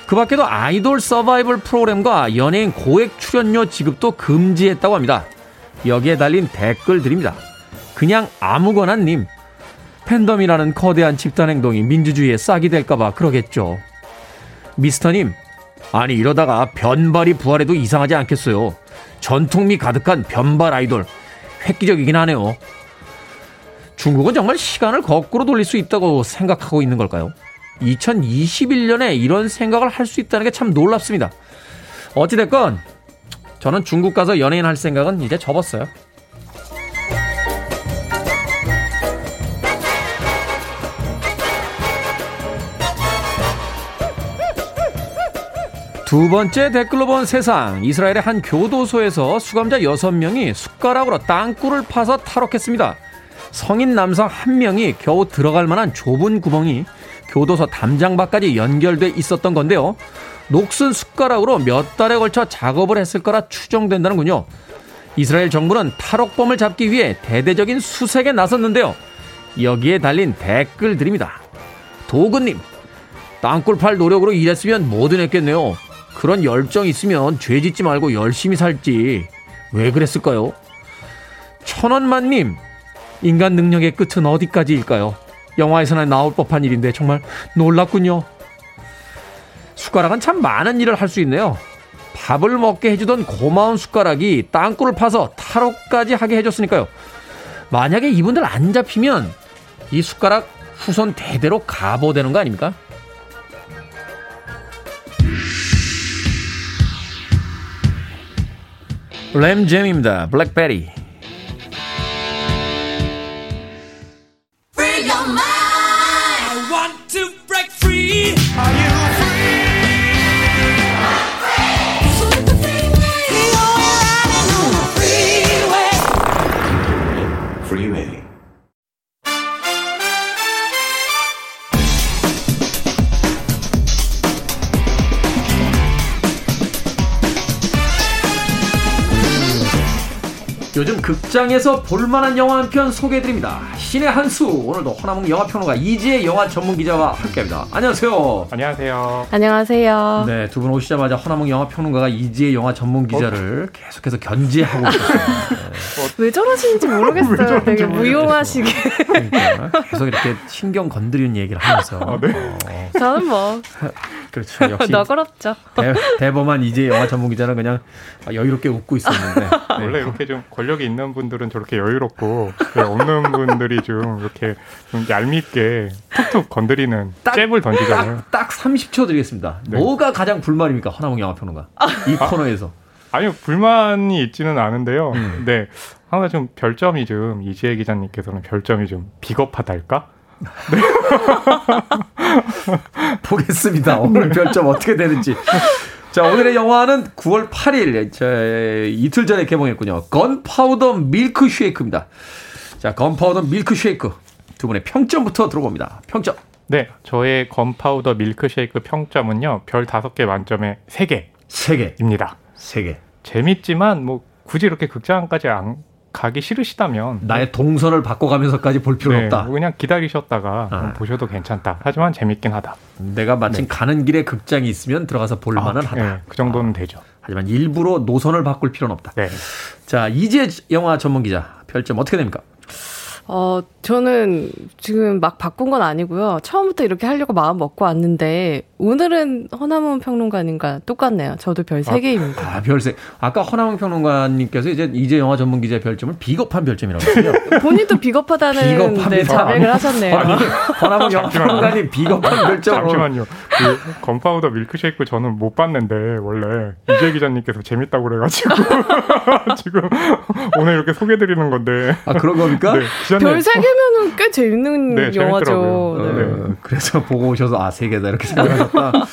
그 밖에도 아이돌 서바이벌 프로그램과 연예인 고액 출연료 지급도 금지했다고 합니다. 여기에 달린 댓글들입니다. 그냥 아무거나 님. 팬덤이라는 거대한 집단 행동이 민주주의에 싹이 될까봐 그러겠죠. 미스터님, 아니 이러다가 변발이 부활해도 이상하지 않겠어요. 전통미 가득한 변발 아이돌. 획기적이긴 하네요. 중국은 정말 시간을 거꾸로 돌릴 수 있다고 생각하고 있는 걸까요? 2021년에 이런 생각을 할 수 있다는 게 참 놀랍습니다. 어찌됐건, 저는 중국 가서 연예인 할 생각은 이제 접었어요. 두 번째 댓글로 본 세상. 이스라엘의 한 교도소에서 수감자 6명이 숟가락으로 땅굴을 파서 탈옥했습니다. 성인 남성 한 명이 겨우 들어갈 만한 좁은 구멍이 교도소 담장밖까지 연결돼 있었던 건데요. 녹슨 숟가락으로 몇 달에 걸쳐 작업을 했을 거라 추정된다는군요. 이스라엘 정부는 탈옥범을 잡기 위해 대대적인 수색에 나섰는데요. 여기에 달린 댓글들입니다. 도근님, 땅굴 팔 노력으로 일했으면 뭐든 했겠네요. 그런 열정 있으면 죄 짓지 말고 열심히 살지. 왜 그랬을까요? 천원만님, 인간 능력의 끝은 어디까지일까요? 영화에서나 나올 법한 일인데 정말 놀랍군요. 숟가락은 참 많은 일을 할 수 있네요. 밥을 먹게 해주던 고마운 숟가락이 땅굴을 파서 탈옥까지 하게 해줬으니까요. 만약에 이분들 안 잡히면 이 숟가락 후손 대대로 가보되는 거 아닙니까? 램잼입니다. 블랙베리. 요즘 극장에서 볼만한 영화 한 편 소개해드립니다. 신의 한수 오늘도 허나몽 영화평론가 이지혜 영화 전문 기자와 함께합니다. 안녕하세요. 안녕하세요. 안녕하세요. 네, 두 분 오시자마자 허나몽 영화평론가가 이지혜 영화 전문 기자를 어? 계속해서 견제하고 있습니다. 네. 왜 저러시는지 모르겠어요. (laughs) 되게 무용하시게. 그러니까 계속 이렇게 신경 건드리는 얘기를 하면서. 아, 네. 어. 저는 뭐 그렇죠. 역시 (laughs) 너그럽죠. 대, 범한 이제 영화 전문 기자는 그냥 여유롭게 웃고 있었는데 (laughs) 네. 원래 이렇게 좀 권력이 있는 분들은 저렇게 여유롭고 없는 분들이 좀 이렇게 좀 얄밉게 툭툭 건드리는 딱, 잽을 던지잖아요. 딱, 딱 30초 드리겠습니다. 네. 뭐가 가장 불만입니까, 허나몽 영화 평론가 이 아, 코너에서? 아니요 불만이 있지는 않은데요. 음. 네 항상 좀 별점이 좀 이지혜 기자님께서는 별점이 좀 비겁하달까? 네. (laughs) 보겠습니다. 오늘 별점 어떻게 되는지. 자, 오늘의 영화는 9월 8일, 저, 이틀 전에 개봉했군요. Gunpowder Milkshake입니다. 자, Gunpowder Milk shake. 두 분의 평점부터 들어봅니다. 평점. 네, 저의 Gunpowder Milkshake 평점은요, 별 5개 만점에 3개. 3개입니다. 세 개. 재밌지만 뭐 굳이 이렇게 극장까지 안 가기 싫으시다면 나의 동선을 바꿔가면서까지 볼 필요는 네, 없다. 뭐 그냥 기다리셨다가 아. 보셔도 괜찮다. 하지만 재밌긴 하다. 내가 마침 네. 가는 길에 극장이 있으면 들어가서 볼 아, 만은 하다. 네, 그 정도는 아. 되죠. 하지만 일부러 노선을 바꿀 필요는 없다. 네. 자, 이제 영화 전문 기자 별점 어떻게 됩니까? 어, 저는 지금 막 바꾼 건 아니고요. 처음부터 이렇게 하려고 마음 먹고 왔는데 오늘은 허남훈 평론가님과 똑같네요. 저도 별 3개입니다. 아, 아, 별 3. 아까 허남훈 평론가님께서 이제 이제 영화 전문 기자 별점을 비겁한 별점이라고 했어요. (laughs) 본인도 비겁하다는 네, 자백을 하셨네요. 아니, 허남훈 평론가님 비겁한 별점. 잠시만요. 그 건파우더 밀크쉐이크 저는 못 봤는데 원래 이재 기자님께서 재밌다고 그래가지고 (laughs) 지금 오늘 이렇게 소개드리는 건데. 아 그런 겁니까? 네, 별 3개면은 꽤 재밌는 네, 영화죠. 네. 네. 그래서 보고 오셔서 아 3개다 이렇게 생각하셨 같다.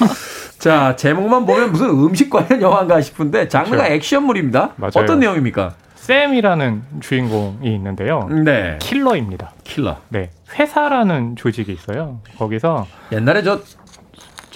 자, 제목만 보면 무슨 음식 관련 영화인가 싶은데 장르가 그렇죠. 액션물입니다. 맞아요. 어떤 내용입니까? 샘이라는 주인공이 있는데요. 네. 킬러입니다. 킬러. 네. 회사라는 조직이 있어요. 거기서 옛날에 저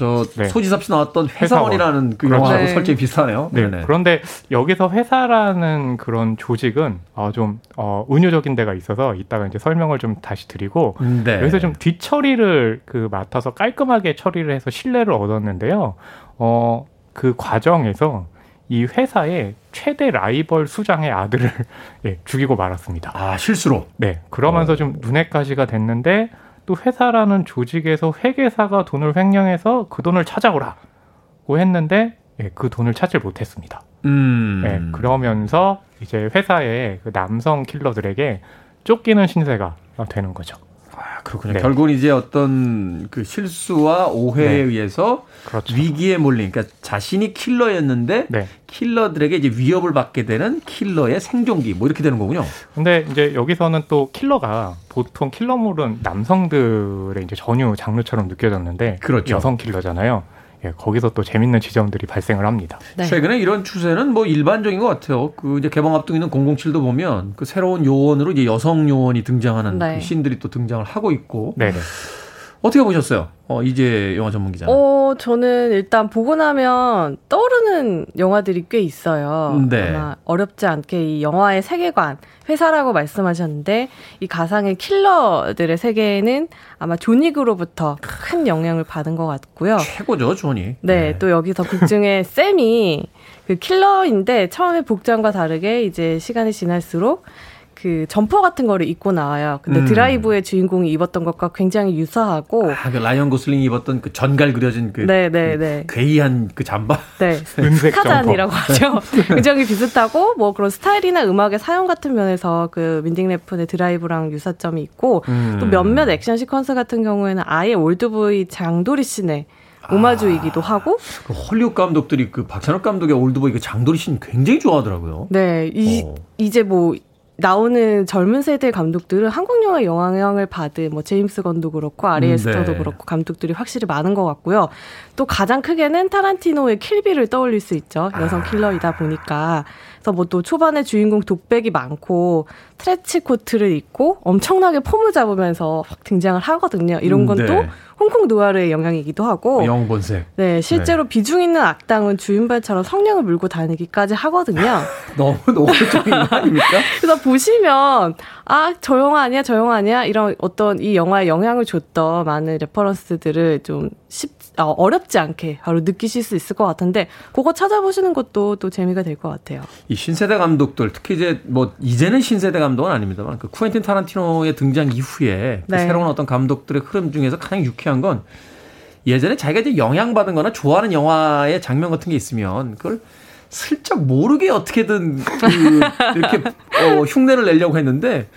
저 네. 소지섭 씨 나왔던 회사원이라는 그 그렇죠. 영화하고 네. 설정이 비슷하네요. 네. 네네. 그런데 여기서 회사라는 그런 조직은 어, 좀 어, 은유적인 데가 있어서 이따가 이제 설명을 좀 다시 드리고 네. 여기서 좀 뒤처리를 그 맡아서 깔끔하게 처리를 해서 신뢰를 얻었는데요. 어, 그 과정에서 이 회사의 최대 라이벌 수장의 아들을 (laughs) 예, 죽이고 말았습니다. 아 실수로? 네. 그러면서 어. 좀 눈엣가시가 됐는데 또 회사라는 조직에서 회계사가 돈을 횡령해서 그 돈을 찾아오라고 했는데 예, 그 돈을 찾질 못했습니다. 음. 예, 그러면서 이제 회사의 그 남성 킬러들에게 쫓기는 신세가 되는 거죠. 아, 그렇군요. 네. 결국은 이제 어떤 그 실수와 오해에 네. 의해서 그렇죠. 위기에 몰린, 그러니까 자신이 킬러였는데 네. 킬러들에게 이제 위협을 받게 되는 킬러의 생존기, 뭐 이렇게 되는 거군요. 근데 이제 여기서는 또 킬러가 보통 킬러물은 남성들의 이제 전유 장르처럼 느껴졌는데 그렇죠. 여성 킬러잖아요. 예, 거기서 또 재밌는 지점들이 발생을 합니다. 네. 최근에 이런 추세는 뭐 일반적인 것 같아요. 그 이제 개봉 앞두고 있는 007도 보면 그 새로운 요원으로 이제 여성 요원이 등장하는 네. 그 씬들이 또 등장을 하고 있고. 네. 어떻게 보셨어요? 어, 이제 영화 전문 기자. 어, 저는 일단 보고 나면 떠오르는 영화들이 꽤 있어요. 네. 아마 어렵지 않게 이 영화의 세계관, 회사라고 말씀하셨는데 이 가상의 킬러들의 세계에는 아마 조닉으로부터 큰 영향을 받은 것 같고요. 최고죠, 조닉. 네, 네. 또 여기서 극 중에 쌤이 (laughs) 그 킬러인데 처음에 복장과 다르게 이제 시간이 지날수록 그 점퍼 같은 거를 입고 나와요. 근데 음. 드라이브의 주인공이 입었던 것과 굉장히 유사하고 아, 그 라이언 고슬링이 입었던 그 전갈 그려진 그, 네, 네, 그 네. 괴이한 그 잠바. 네. (laughs) 스카잔이라고 하죠. (laughs) 굉장히 비슷하고 뭐 그런 스타일이나 음악의 사용 같은 면에서 그 빈딩 레픈의 드라이브랑 유사점이 있고 음. 또 몇몇 액션 시퀀스 같은 경우에는 아예 올드보이 장도리 씬의 오마주이기도 하고 그 헐리우드 감독들이 그 박찬욱 감독의 올드보이 그 장도리 씬 굉장히 좋아하더라고요. 네, 이, 어. 이제 뭐 나오는 젊은 세대 감독들은 한국 영화 영향을 받은 뭐 제임스 건도 그렇고 아리에스터도 음, 네. 그렇고 감독들이 확실히 많은 것 같고요. 또 가장 크게는 타란티노의 킬비를 떠올릴 수 있죠. 여성 아. 킬러이다 보니까. 그래서 뭐 또 초반에 주인공 독백이 많고 트레치 코트를 입고 엄청나게 폼을 잡으면서 확 등장을 하거든요. 이런 건또 음, 네. 홍콩 누아르의 영향이기도 하고. 영본색. 네, 실제로 네. 비중 있는 악당은 주인발처럼 성령을 물고 다니기까지 하거든요. (laughs) 너무 노골적인 거 아닙니까? (laughs) 그래서 보시면 아, 저 영화 아니야, 저 영화 아니야 이런 어떤 이 영화에 영향을 줬던 많은 레퍼런스들을 좀 쉽, 어, 어렵지 않게 바로 느끼실 수 있을 것 같은데 그거 찾아보시는 것도 또 재미가 될 것 같아요. 이 신세대 감독들 특히 이제 뭐 이제는 신세대 감독은 아닙니다만 그 쿠엔틴 타란티노의 등장 이후에 그 네. 새로운 어떤 감독들의 흐름 중에서 가장 유쾌한 건 예전에 자기가 이제 영향받은 거나 좋아하는 영화의 장면 같은 게 있으면 그걸 슬쩍 모르게 어떻게든 그 이렇게 어, 흉내를 내려고 했는데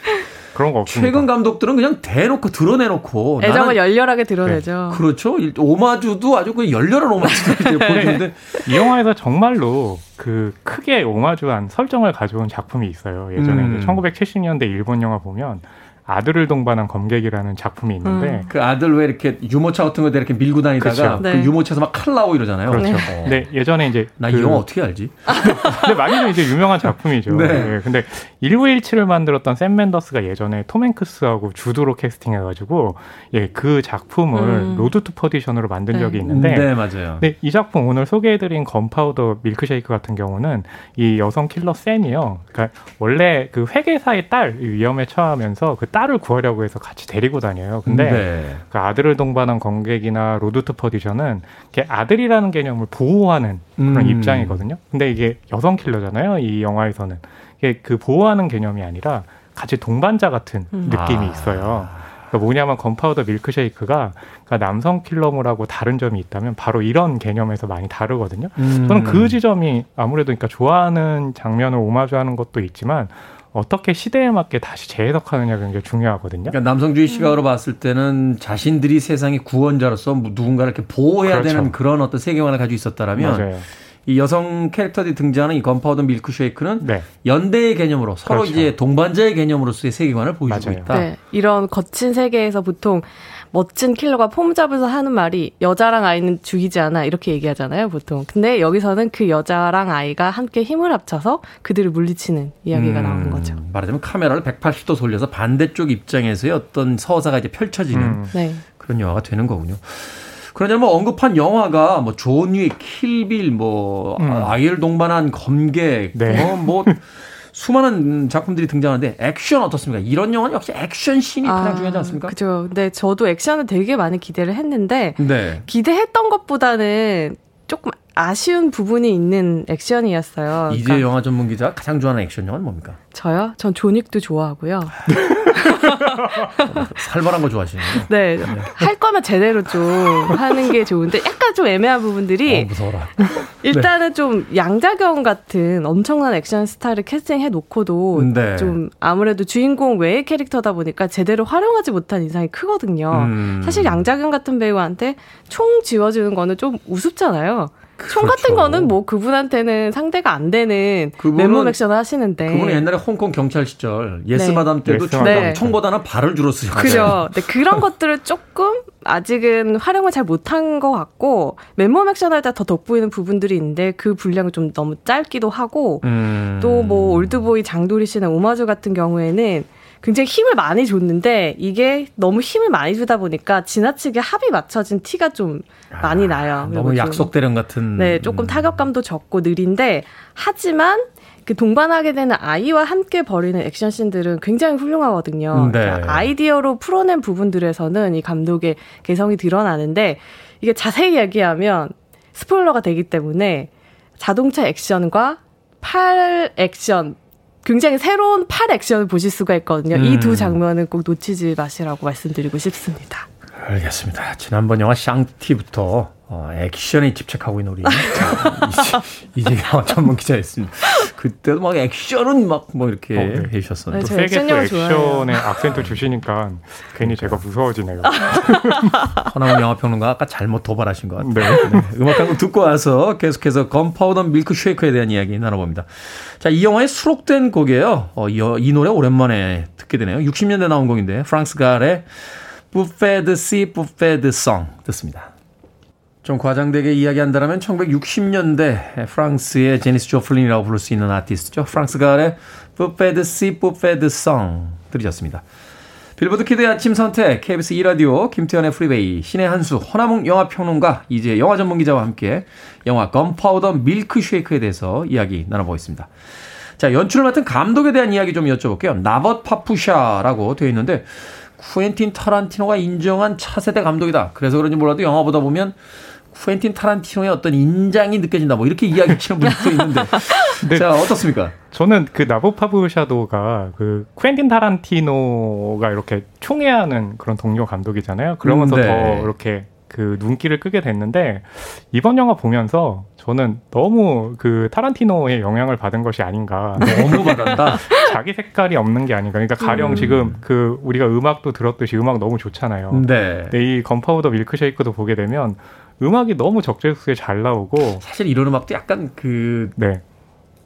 그런 거 없습니다. 최근 감독들은 그냥 대놓고 드러내놓고 애정을 열렬하게 드러내죠. 네. 그렇죠. 오마주도 아주 그 열렬한 오마주를 (laughs) 보여주는데 이 영화에서 정말로 그 크게 오마주한 설정을 가져온 작품이 있어요. 예전에 음. 1970년대 일본 영화 보면 아들을 동반한 검객이라는 작품이 있는데 음. 그 아들 왜 이렇게 유모차 같은 거에 이렇게 밀고 다니다가 그렇죠. 그 네. 유모차에서 막 칼 나오고 이러잖아요. 그렇죠. 네. 어. 네 예전에 이제 나이 그, 영화 어떻게 알지? (laughs) 근데 많이는 이제 유명한 작품이죠. 네. 네. 근데 1917을 만들었던 샘 멘데스가 예전에 톰 행크스하고 주드 로 캐스팅해 가지고 예 그 작품을 음. Road to Perdition으로 만든 네. 적이 있는데 네 맞아요. 네, 이 작품 오늘 소개해 드린 Gunpowder Milkshake 같은 경우는 이 여성 킬러 샘이요. 그러니까 원래 그 회계사의 딸 위험에 처하면서 그 딸을 구하려고 해서 같이 데리고 다녀요. 근데 네. 그 아들을 동반한 검객이나 Road to Perdition은 아들이라는 개념을 보호하는 그런 음. 입장이거든요. 근데 이게 여성 킬러잖아요. 이 영화에서는 이게 그 보호하는 개념이 아니라 같이 동반자 같은 음. 느낌이 아. 있어요. 그러니까 뭐냐면 건파우더 밀크쉐이크가 그러니까 남성 킬러물하고 다른 점이 있다면 바로 이런 개념에서 많이 다르거든요. 음. 저는 그 지점이 아무래도 그러니까 좋아하는 장면을 오마주하는 것도 있지만 어떻게 시대에 맞게 다시 재해석하느냐가 굉장히 중요하거든요. 그러니까 남성주의 시각으로 음. 봤을 때는 자신들이 세상의 구원자로서 누군가를 이렇게 보호해야 그렇죠. 되는 그런 어떤 세계관을 가지고 있었다라면 맞아요. 이 여성 캐릭터들이 등장하는 이 건파우더 밀크 쉐이크는 네. 연대의 개념으로 서로 그렇죠. 이제 동반자의 개념으로서의 세계관을 보여주고 맞아요. 있다. 네. 이런 거친 세계에서 보통 멋진 킬러가 폼 잡아서 하는 말이 여자랑 아이는 죽이지 않아 이렇게 얘기하잖아요 보통. 근데 여기서는 그 여자랑 아이가 함께 힘을 합쳐서 그들을 물리치는 이야기가 음, 나오는 거죠. 말하자면 카메라를 180도 돌려서 반대쪽 입장에서의 어떤 서사가 이제 펼쳐지는 음. 네. 그런 영화가 되는 거군요. 그러냐 뭐 언급한 영화가 뭐존 위, 킬빌, 뭐 음. 아이를 동반한 검객, 네. 어, 뭐 (laughs) 수많은 작품들이 등장하는데 액션 어떻습니까? 이런 영화는 역시 액션 씬이 아, 가장 중요하지 않습니까? 그죠. 네, 저도 액션을 되게 많이 기대를 했는데 네. 기대했던 것보다는 조금 아쉬운 부분이 있는 액션이었어요. 이제 그러니까 영화 전문 기자 가장 좋아하는 액션 영화는 뭡니까? 저요? 전 조닉도 좋아하고요. (laughs) 살벌한 거 좋아하시네요. 네. 네. 할 거면 제대로 좀 하는 게 좋은데 약간 좀 애매한 부분들이 어, 무서워라. (laughs) 일단은 네. 좀 양자경 같은 엄청난 액션 스타를 캐스팅해 놓고도 네. 좀 아무래도 주인공 외의 캐릭터다 보니까 제대로 활용하지 못한 인상이 크거든요. 음. 사실 양자경 같은 배우한테 총 지워주는 거는 좀 우습잖아요. 총 같은 그렇죠. 거는 뭐 그분한테는 상대가 안 되는 맨몸 액션을 하시는데 그분은 옛날에 홍콩 경찰 시절 Yes 네. Madam 때도 총, 네. 총보다는 발을 주로 쓰셨죠. 그죠. 네, 그런 (laughs) 것들을 조금 아직은 활용을 잘 못한 것 같고 맨몸 액션 할때더 돋보이는 부분들이 있는데 그 분량이 좀 너무 짧기도 하고 음. 또뭐 올드보이 장도리 씬 오마주 같은 경우에는 굉장히 힘을 많이 줬는데 이게 너무 힘을 많이 주다 보니까 지나치게 합이 맞춰진 티가 좀 많이 나요. 아, 너무 약속 대련 같은. 네, 조금 음. 타격감도 적고 느린데 하지만 그 동반하게 되는 아이와 함께 벌이는 액션 씬들은 굉장히 훌륭하거든요. 네. 그러니까 아이디어로 풀어낸 부분들에서는 이 감독의 개성이 드러나는데 이게 자세히 얘기하면 스포일러가 되기 때문에 자동차 액션과 팔 액션 굉장히 새로운 팔 액션을 보실 수가 있거든요. 음. 이두 장면은 꼭 놓치지 마시라고 말씀드리고 싶습니다. 알겠습니다. 지난번 영화 샹티부터 어, 액션에 집착하고 있는 우리 이제 영화 (laughs) 전문 기자였습니다. 그때도 막 액션은 막 뭐 이렇게 어, 네. 해주셨었는데 네, 세게 또 액션에 악센트 주시니까 괜히 제가 무서워지네요. (laughs) 허나운 영화평론가 아까 잘못 도발하신 것 같아요. 네. 네. 음악 한 곡 듣고 와서 계속해서 건파우더 밀크 쉐이크에 대한 이야기 나눠봅니다. 자, 이 영화에 수록된 곡이에요. 어, 이, 이 노래 오랜만에 듣게 되네요. 60년대 나온 곡인데 프랑스 갈의 Poupée de cire, poupée de son 듣습니다. 좀 과장되게 이야기한다면 1960년대 프랑스의 제니스 조플린이라고 부를 수 있는 아티스트죠. 프랑스 갈의 Poupée de cire, poupée de son 들으셨습니다. 빌보드 키드의 아침 선택 KBS 2라디오 김태훈의 Freeway 신의 한수 허남웅 영화평론가 이제 영화 전문기자와 함께 영화 Gunpowder Milkshake에 대해서 이야기 나눠보겠습니다. 자 연출을 맡은 감독에 대한 이야기 좀 여쭤볼게요. 나봇 파푸샤도라고 되어 있는데 쿠엔틴 타란티노가 인정한 차세대 감독이다. 그래서 그런지 몰라도 영화 보다 보면 쿠엔틴 타란티노의 어떤 인장이 느껴진다. 뭐 이렇게 이야기하시는 분들도 (laughs) 있는데. 네. 자, 어떻습니까? 저는 그 나보파브 샤도가 그 쿠엔틴 타란티노가 이렇게 총애하는 그런 동료 감독이잖아요. 그러면서 음, 네. 더 이렇게 그 눈길을 끄게 됐는데 이번 영화 보면서 저는 너무 그 타란티노의 영향을 받은 것이 아닌가. 너무 받았다. (laughs) 자기 색깔이 없는 게 아닌가. 그러니까 가령 음. 지금 그 우리가 음악도 들었듯이 음악 너무 좋잖아요. 네. 이 건파우더 밀크쉐이크도 보게 되면 음악이 너무 적재적소에 잘 나오고 사실 이런 음악도 약간 그 네.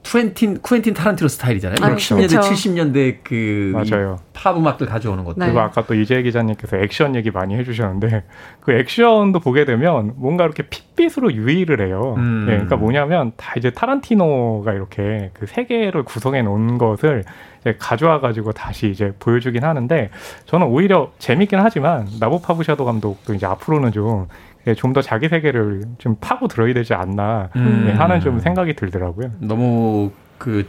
쿠엔틴 쿠엔틴 타란티노 스타일이잖아요. 아, 60년대 그렇죠. 70년대 그 맞아요. 팝 음악들 가져오는 것들. 네. 그리고 아까 또 이재 기자님께서 액션 얘기 많이 해주셨는데 그 액션도 보게 되면 뭔가 이렇게 핏빛으로 유의를 해요. 음. 네, 그러니까 뭐냐면 다 이제 타란티노가 이렇게 그 세계를 구성해 놓은 것을 가져와 가지고 다시 이제 보여주긴 하는데 저는 오히려 재밌긴 하지만 나봇 파푸샤도 감독도 이제 앞으로는 좀 예, 좀더 자기 세계를 좀 파고 들어야 되지 않나 음. 예, 하는 좀 생각이 들더라고요. 너무 그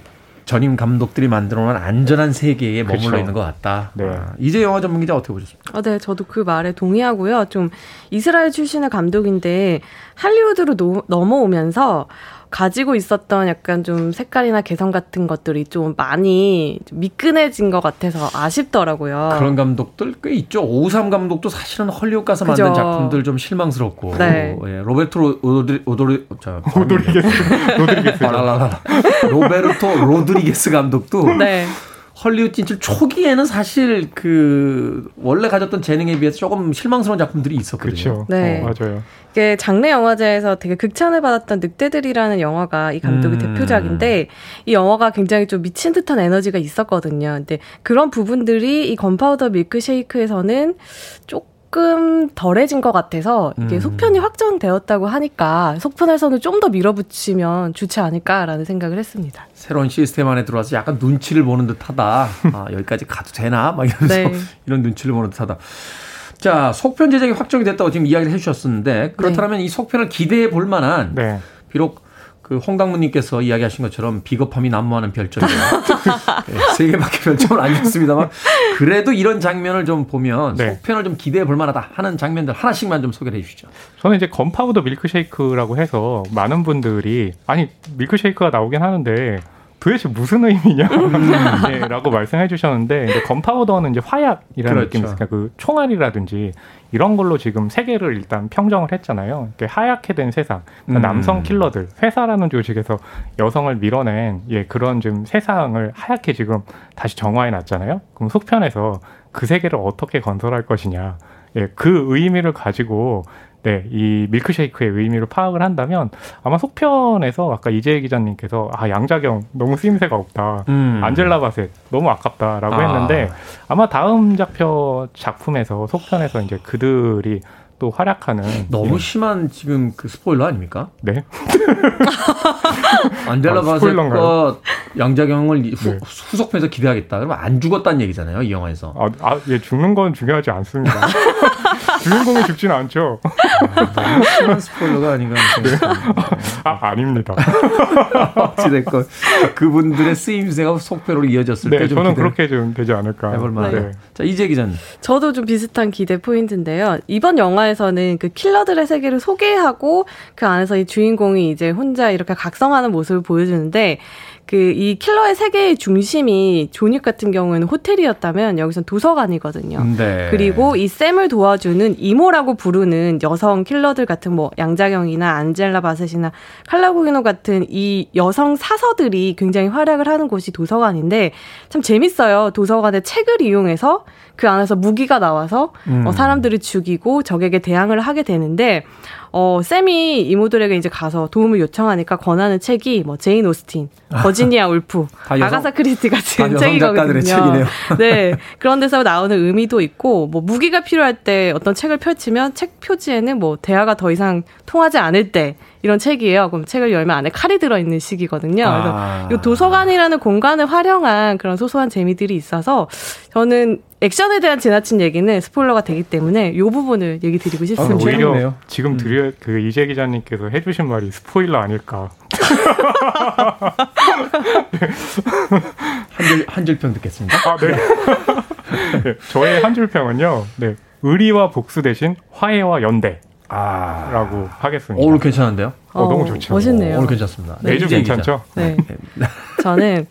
전임 감독들이 만들어 놓은 안전한 세계에 머물러 그렇죠. 있는 것 같다. 네. 아, 이제 영화 전문 기자 어떻게 보셨습니까? 아, 네, 저도 그 말에 동의하고요. 좀 이스라엘 출신의 감독인데 할리우드로 노, 넘어오면서 가지고 있었던 약간 좀 색깔이나 개성 같은 것들이 좀 많이 좀 미끈해진 것 같아서 아쉽더라고요. 그런 감독들 꽤 있죠. 오우삼 감독도 사실은 헐리우드 가서 그죠. 만든 작품들 좀 실망스럽고. 네. 예, 로베르토 오도리, 오도리, 자, 오도리게스. (laughs) 로드리게스. 로베르토 로드리게스 감독도. 네. 헐리우드 진출 초기에는 사실 그 원래 가졌던 재능에 비해서 조금 실망스러운 작품들이 있었거든요. 그렇죠. 네. 어, 맞아요. 이게 장르 영화제에서 되게 극찬을 받았던 늑대들이라는 영화가 이 감독의 음. 대표작인데 이 영화가 굉장히 좀 미친 듯한 에너지가 있었거든요. 근데 그런 부분들이 이 Gunpowder Milkshake에서는 조금 조금 덜해진 것 같아서 이게 음. 속편이 확정되었다고 하니까 속편에서는 좀 더 밀어붙이면 좋지 않을까라는 생각을 했습니다. 새로운 시스템 안에 들어와서 약간 눈치를 보는 듯하다. (laughs) 아, 여기까지 가도 되나? 막 이러면서 네. 이런 눈치를 보는 듯하다. 자, 속편 제작이 확정이 됐다고 지금 이야기를 해주셨었는데 그렇다면 네. 이 속편을 기대해 볼 만한 네. 비록 그 홍당무님께서 이야기하신 것처럼 비겁함이 난무하는 별점이에요. (laughs) 네, 세 개밖에 별점은 아니었습니다만 그래도 이런 장면을 좀 보면 네. 속편을 좀 기대해 볼 만하다 하는 장면들 하나씩만 좀 소개해 주시죠. 저는 이제 건파우더 밀크쉐이크라고 해서 많은 분들이 아니 밀크쉐이크가 나오긴 하는데 도대체 무슨 의미냐라고 음. (laughs) 말씀해 주셨는데 건파우더는 이제 화약이라는 그렇죠. 느낌이 있으니까 그 총알이라든지 이런 걸로 지금 세계를 일단 평정을 했잖아요. 하얗게 된 세상, 그러니까 음. 남성 킬러들, 회사라는 조직에서 여성을 밀어낸 예 그런 좀 세상을 하얗게 지금 다시 정화해 놨잖아요. 그럼 속편에서 그 세계를 어떻게 건설할 것이냐, 예 그 의미를 가지고 네, 이 밀크쉐이크의 의미를 파악을 한다면 아마 속편에서 아까 이재희 기자님께서 아 양자경 너무 쓰임새가 없다, 음. 안젤라 바셋 너무 아깝다라고 아. 했는데 아마 다음 작표 작품에서 속편에서 이제 그들이 또 활약하는 너무 예. 심한 지금 그 스포일러 아닙니까? 네. (laughs) 안젤라 아, 바셋과 양자경을 네. 후 속편에서 기대하겠다. 그러면 안 죽었다는 얘기잖아요, 이 영화에서. 아, 아 예, 죽는 건 중요하지 않습니다. (laughs) 주인공이 죽지는 않죠. 아, 심한 스포일러가 아닌가 네. 아, 아닙니다. 어찌됐건 그분들의 쓰임새가 속편으로 이어졌을 네, 때 저는 그렇게 좀 되지 않을까. 해볼 만한. 네. 자, 이재 기자님. 저도 좀 비슷한 기대 포인트인데요. 이번 영화에서는 그 킬러들의 세계를 소개하고 그 안에서 이 주인공이 이제 혼자 이렇게 각성하는 모습을 보여주는데 그 이 킬러의 세계의 중심이 존윅 같은 경우에는 호텔이었다면 여기선 도서관이거든요. 네. 그리고 이 샘을 도와주는 이모라고 부르는 여성 킬러들 같은 뭐 양자경이나 안젤라 바셋이나 칼라구기노 같은 이 여성 사서들이 굉장히 활약을 하는 곳이 도서관인데 참 재밌어요. 도서관의 책을 이용해서 그 안에서 무기가 나와서 음. 어, 사람들을 죽이고 적에게 대항을 하게 되는데 어, 샘이 이모들에게 이제 가서 도움을 요청하니까 권하는 책이 뭐 제인 오스틴, 버지니아 울프, (laughs) 아가사 크리스티 같은 책이거든요. (laughs) 네. 그런 데서 나오는 의미도 있고 뭐 무기가 필요할 때 어떤 책을 펼치면 책 표지에는 뭐 대화가 더 이상 통하지 않을 때 이런 책이에요. 그럼 책을 열면 안에 칼이 들어있는 식이거든요. 그래서 아. 이 도서관이라는 공간을 활용한 그런 소소한 재미들이 있어서 저는 액션에 대한 지나친 얘기는 스포일러가 되기 때문에 이 부분을 얘기 드리고 싶습니다. 아, 오히려 지금 음. 드려 그 이재 기자님께서 해주신 말이 스포일러 아닐까. (laughs) 한줄 한줄평 듣겠습니다. 아, 네. 네. 저의 한 줄평은요. 네. 의리와 복수 대신 화해와 연대. 아. 라고 하겠습니다. 오늘 괜찮은데요? 어, 어, 너무 좋죠. 멋있네요. 오늘 괜찮습니다. 네. 매주 괜찮죠? 네. 네. 저는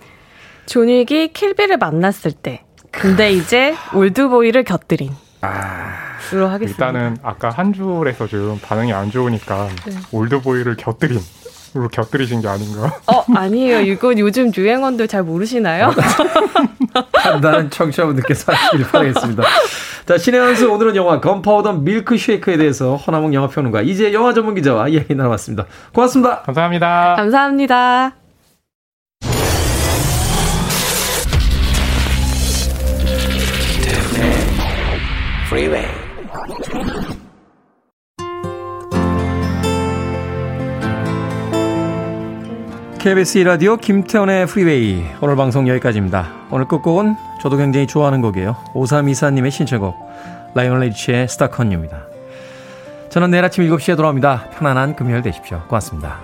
존윅이 킬비를 만났을 때 근데 이제 올드보이를 곁들인. 아. 하겠습니다. 일단은 아까 한 줄에서 좀 반응이 안 좋으니까 네. 올드보이를 곁들인. 으로 곁들이신 게 아닌가? 어, 아니에요. 이건 요즘 유행어들 잘 모르시나요? 판단은 청취자분들께서 하시길 바라겠습니다. 자, 신의 한 수 오늘은 영화 건파우더 밀크쉐이크에 대해서 허나몽 영화평론가 이제 영화 전문 기자와 이야기 나눠봤습니다. 고맙습니다. 감사합니다. 감사합니다. Freeway. KBS 라디오 김태훈의 Freeway 오늘 방송 여기까지입니다. 오늘 끝곡은 저도 굉장히 좋아하는 곡이에요. 5324님의 신청곡 라이오넬 리치의 Stuck On입니다. 저는 내일 아침 7시에 돌아옵니다. 편안한 금요일 되십시오. 고맙습니다.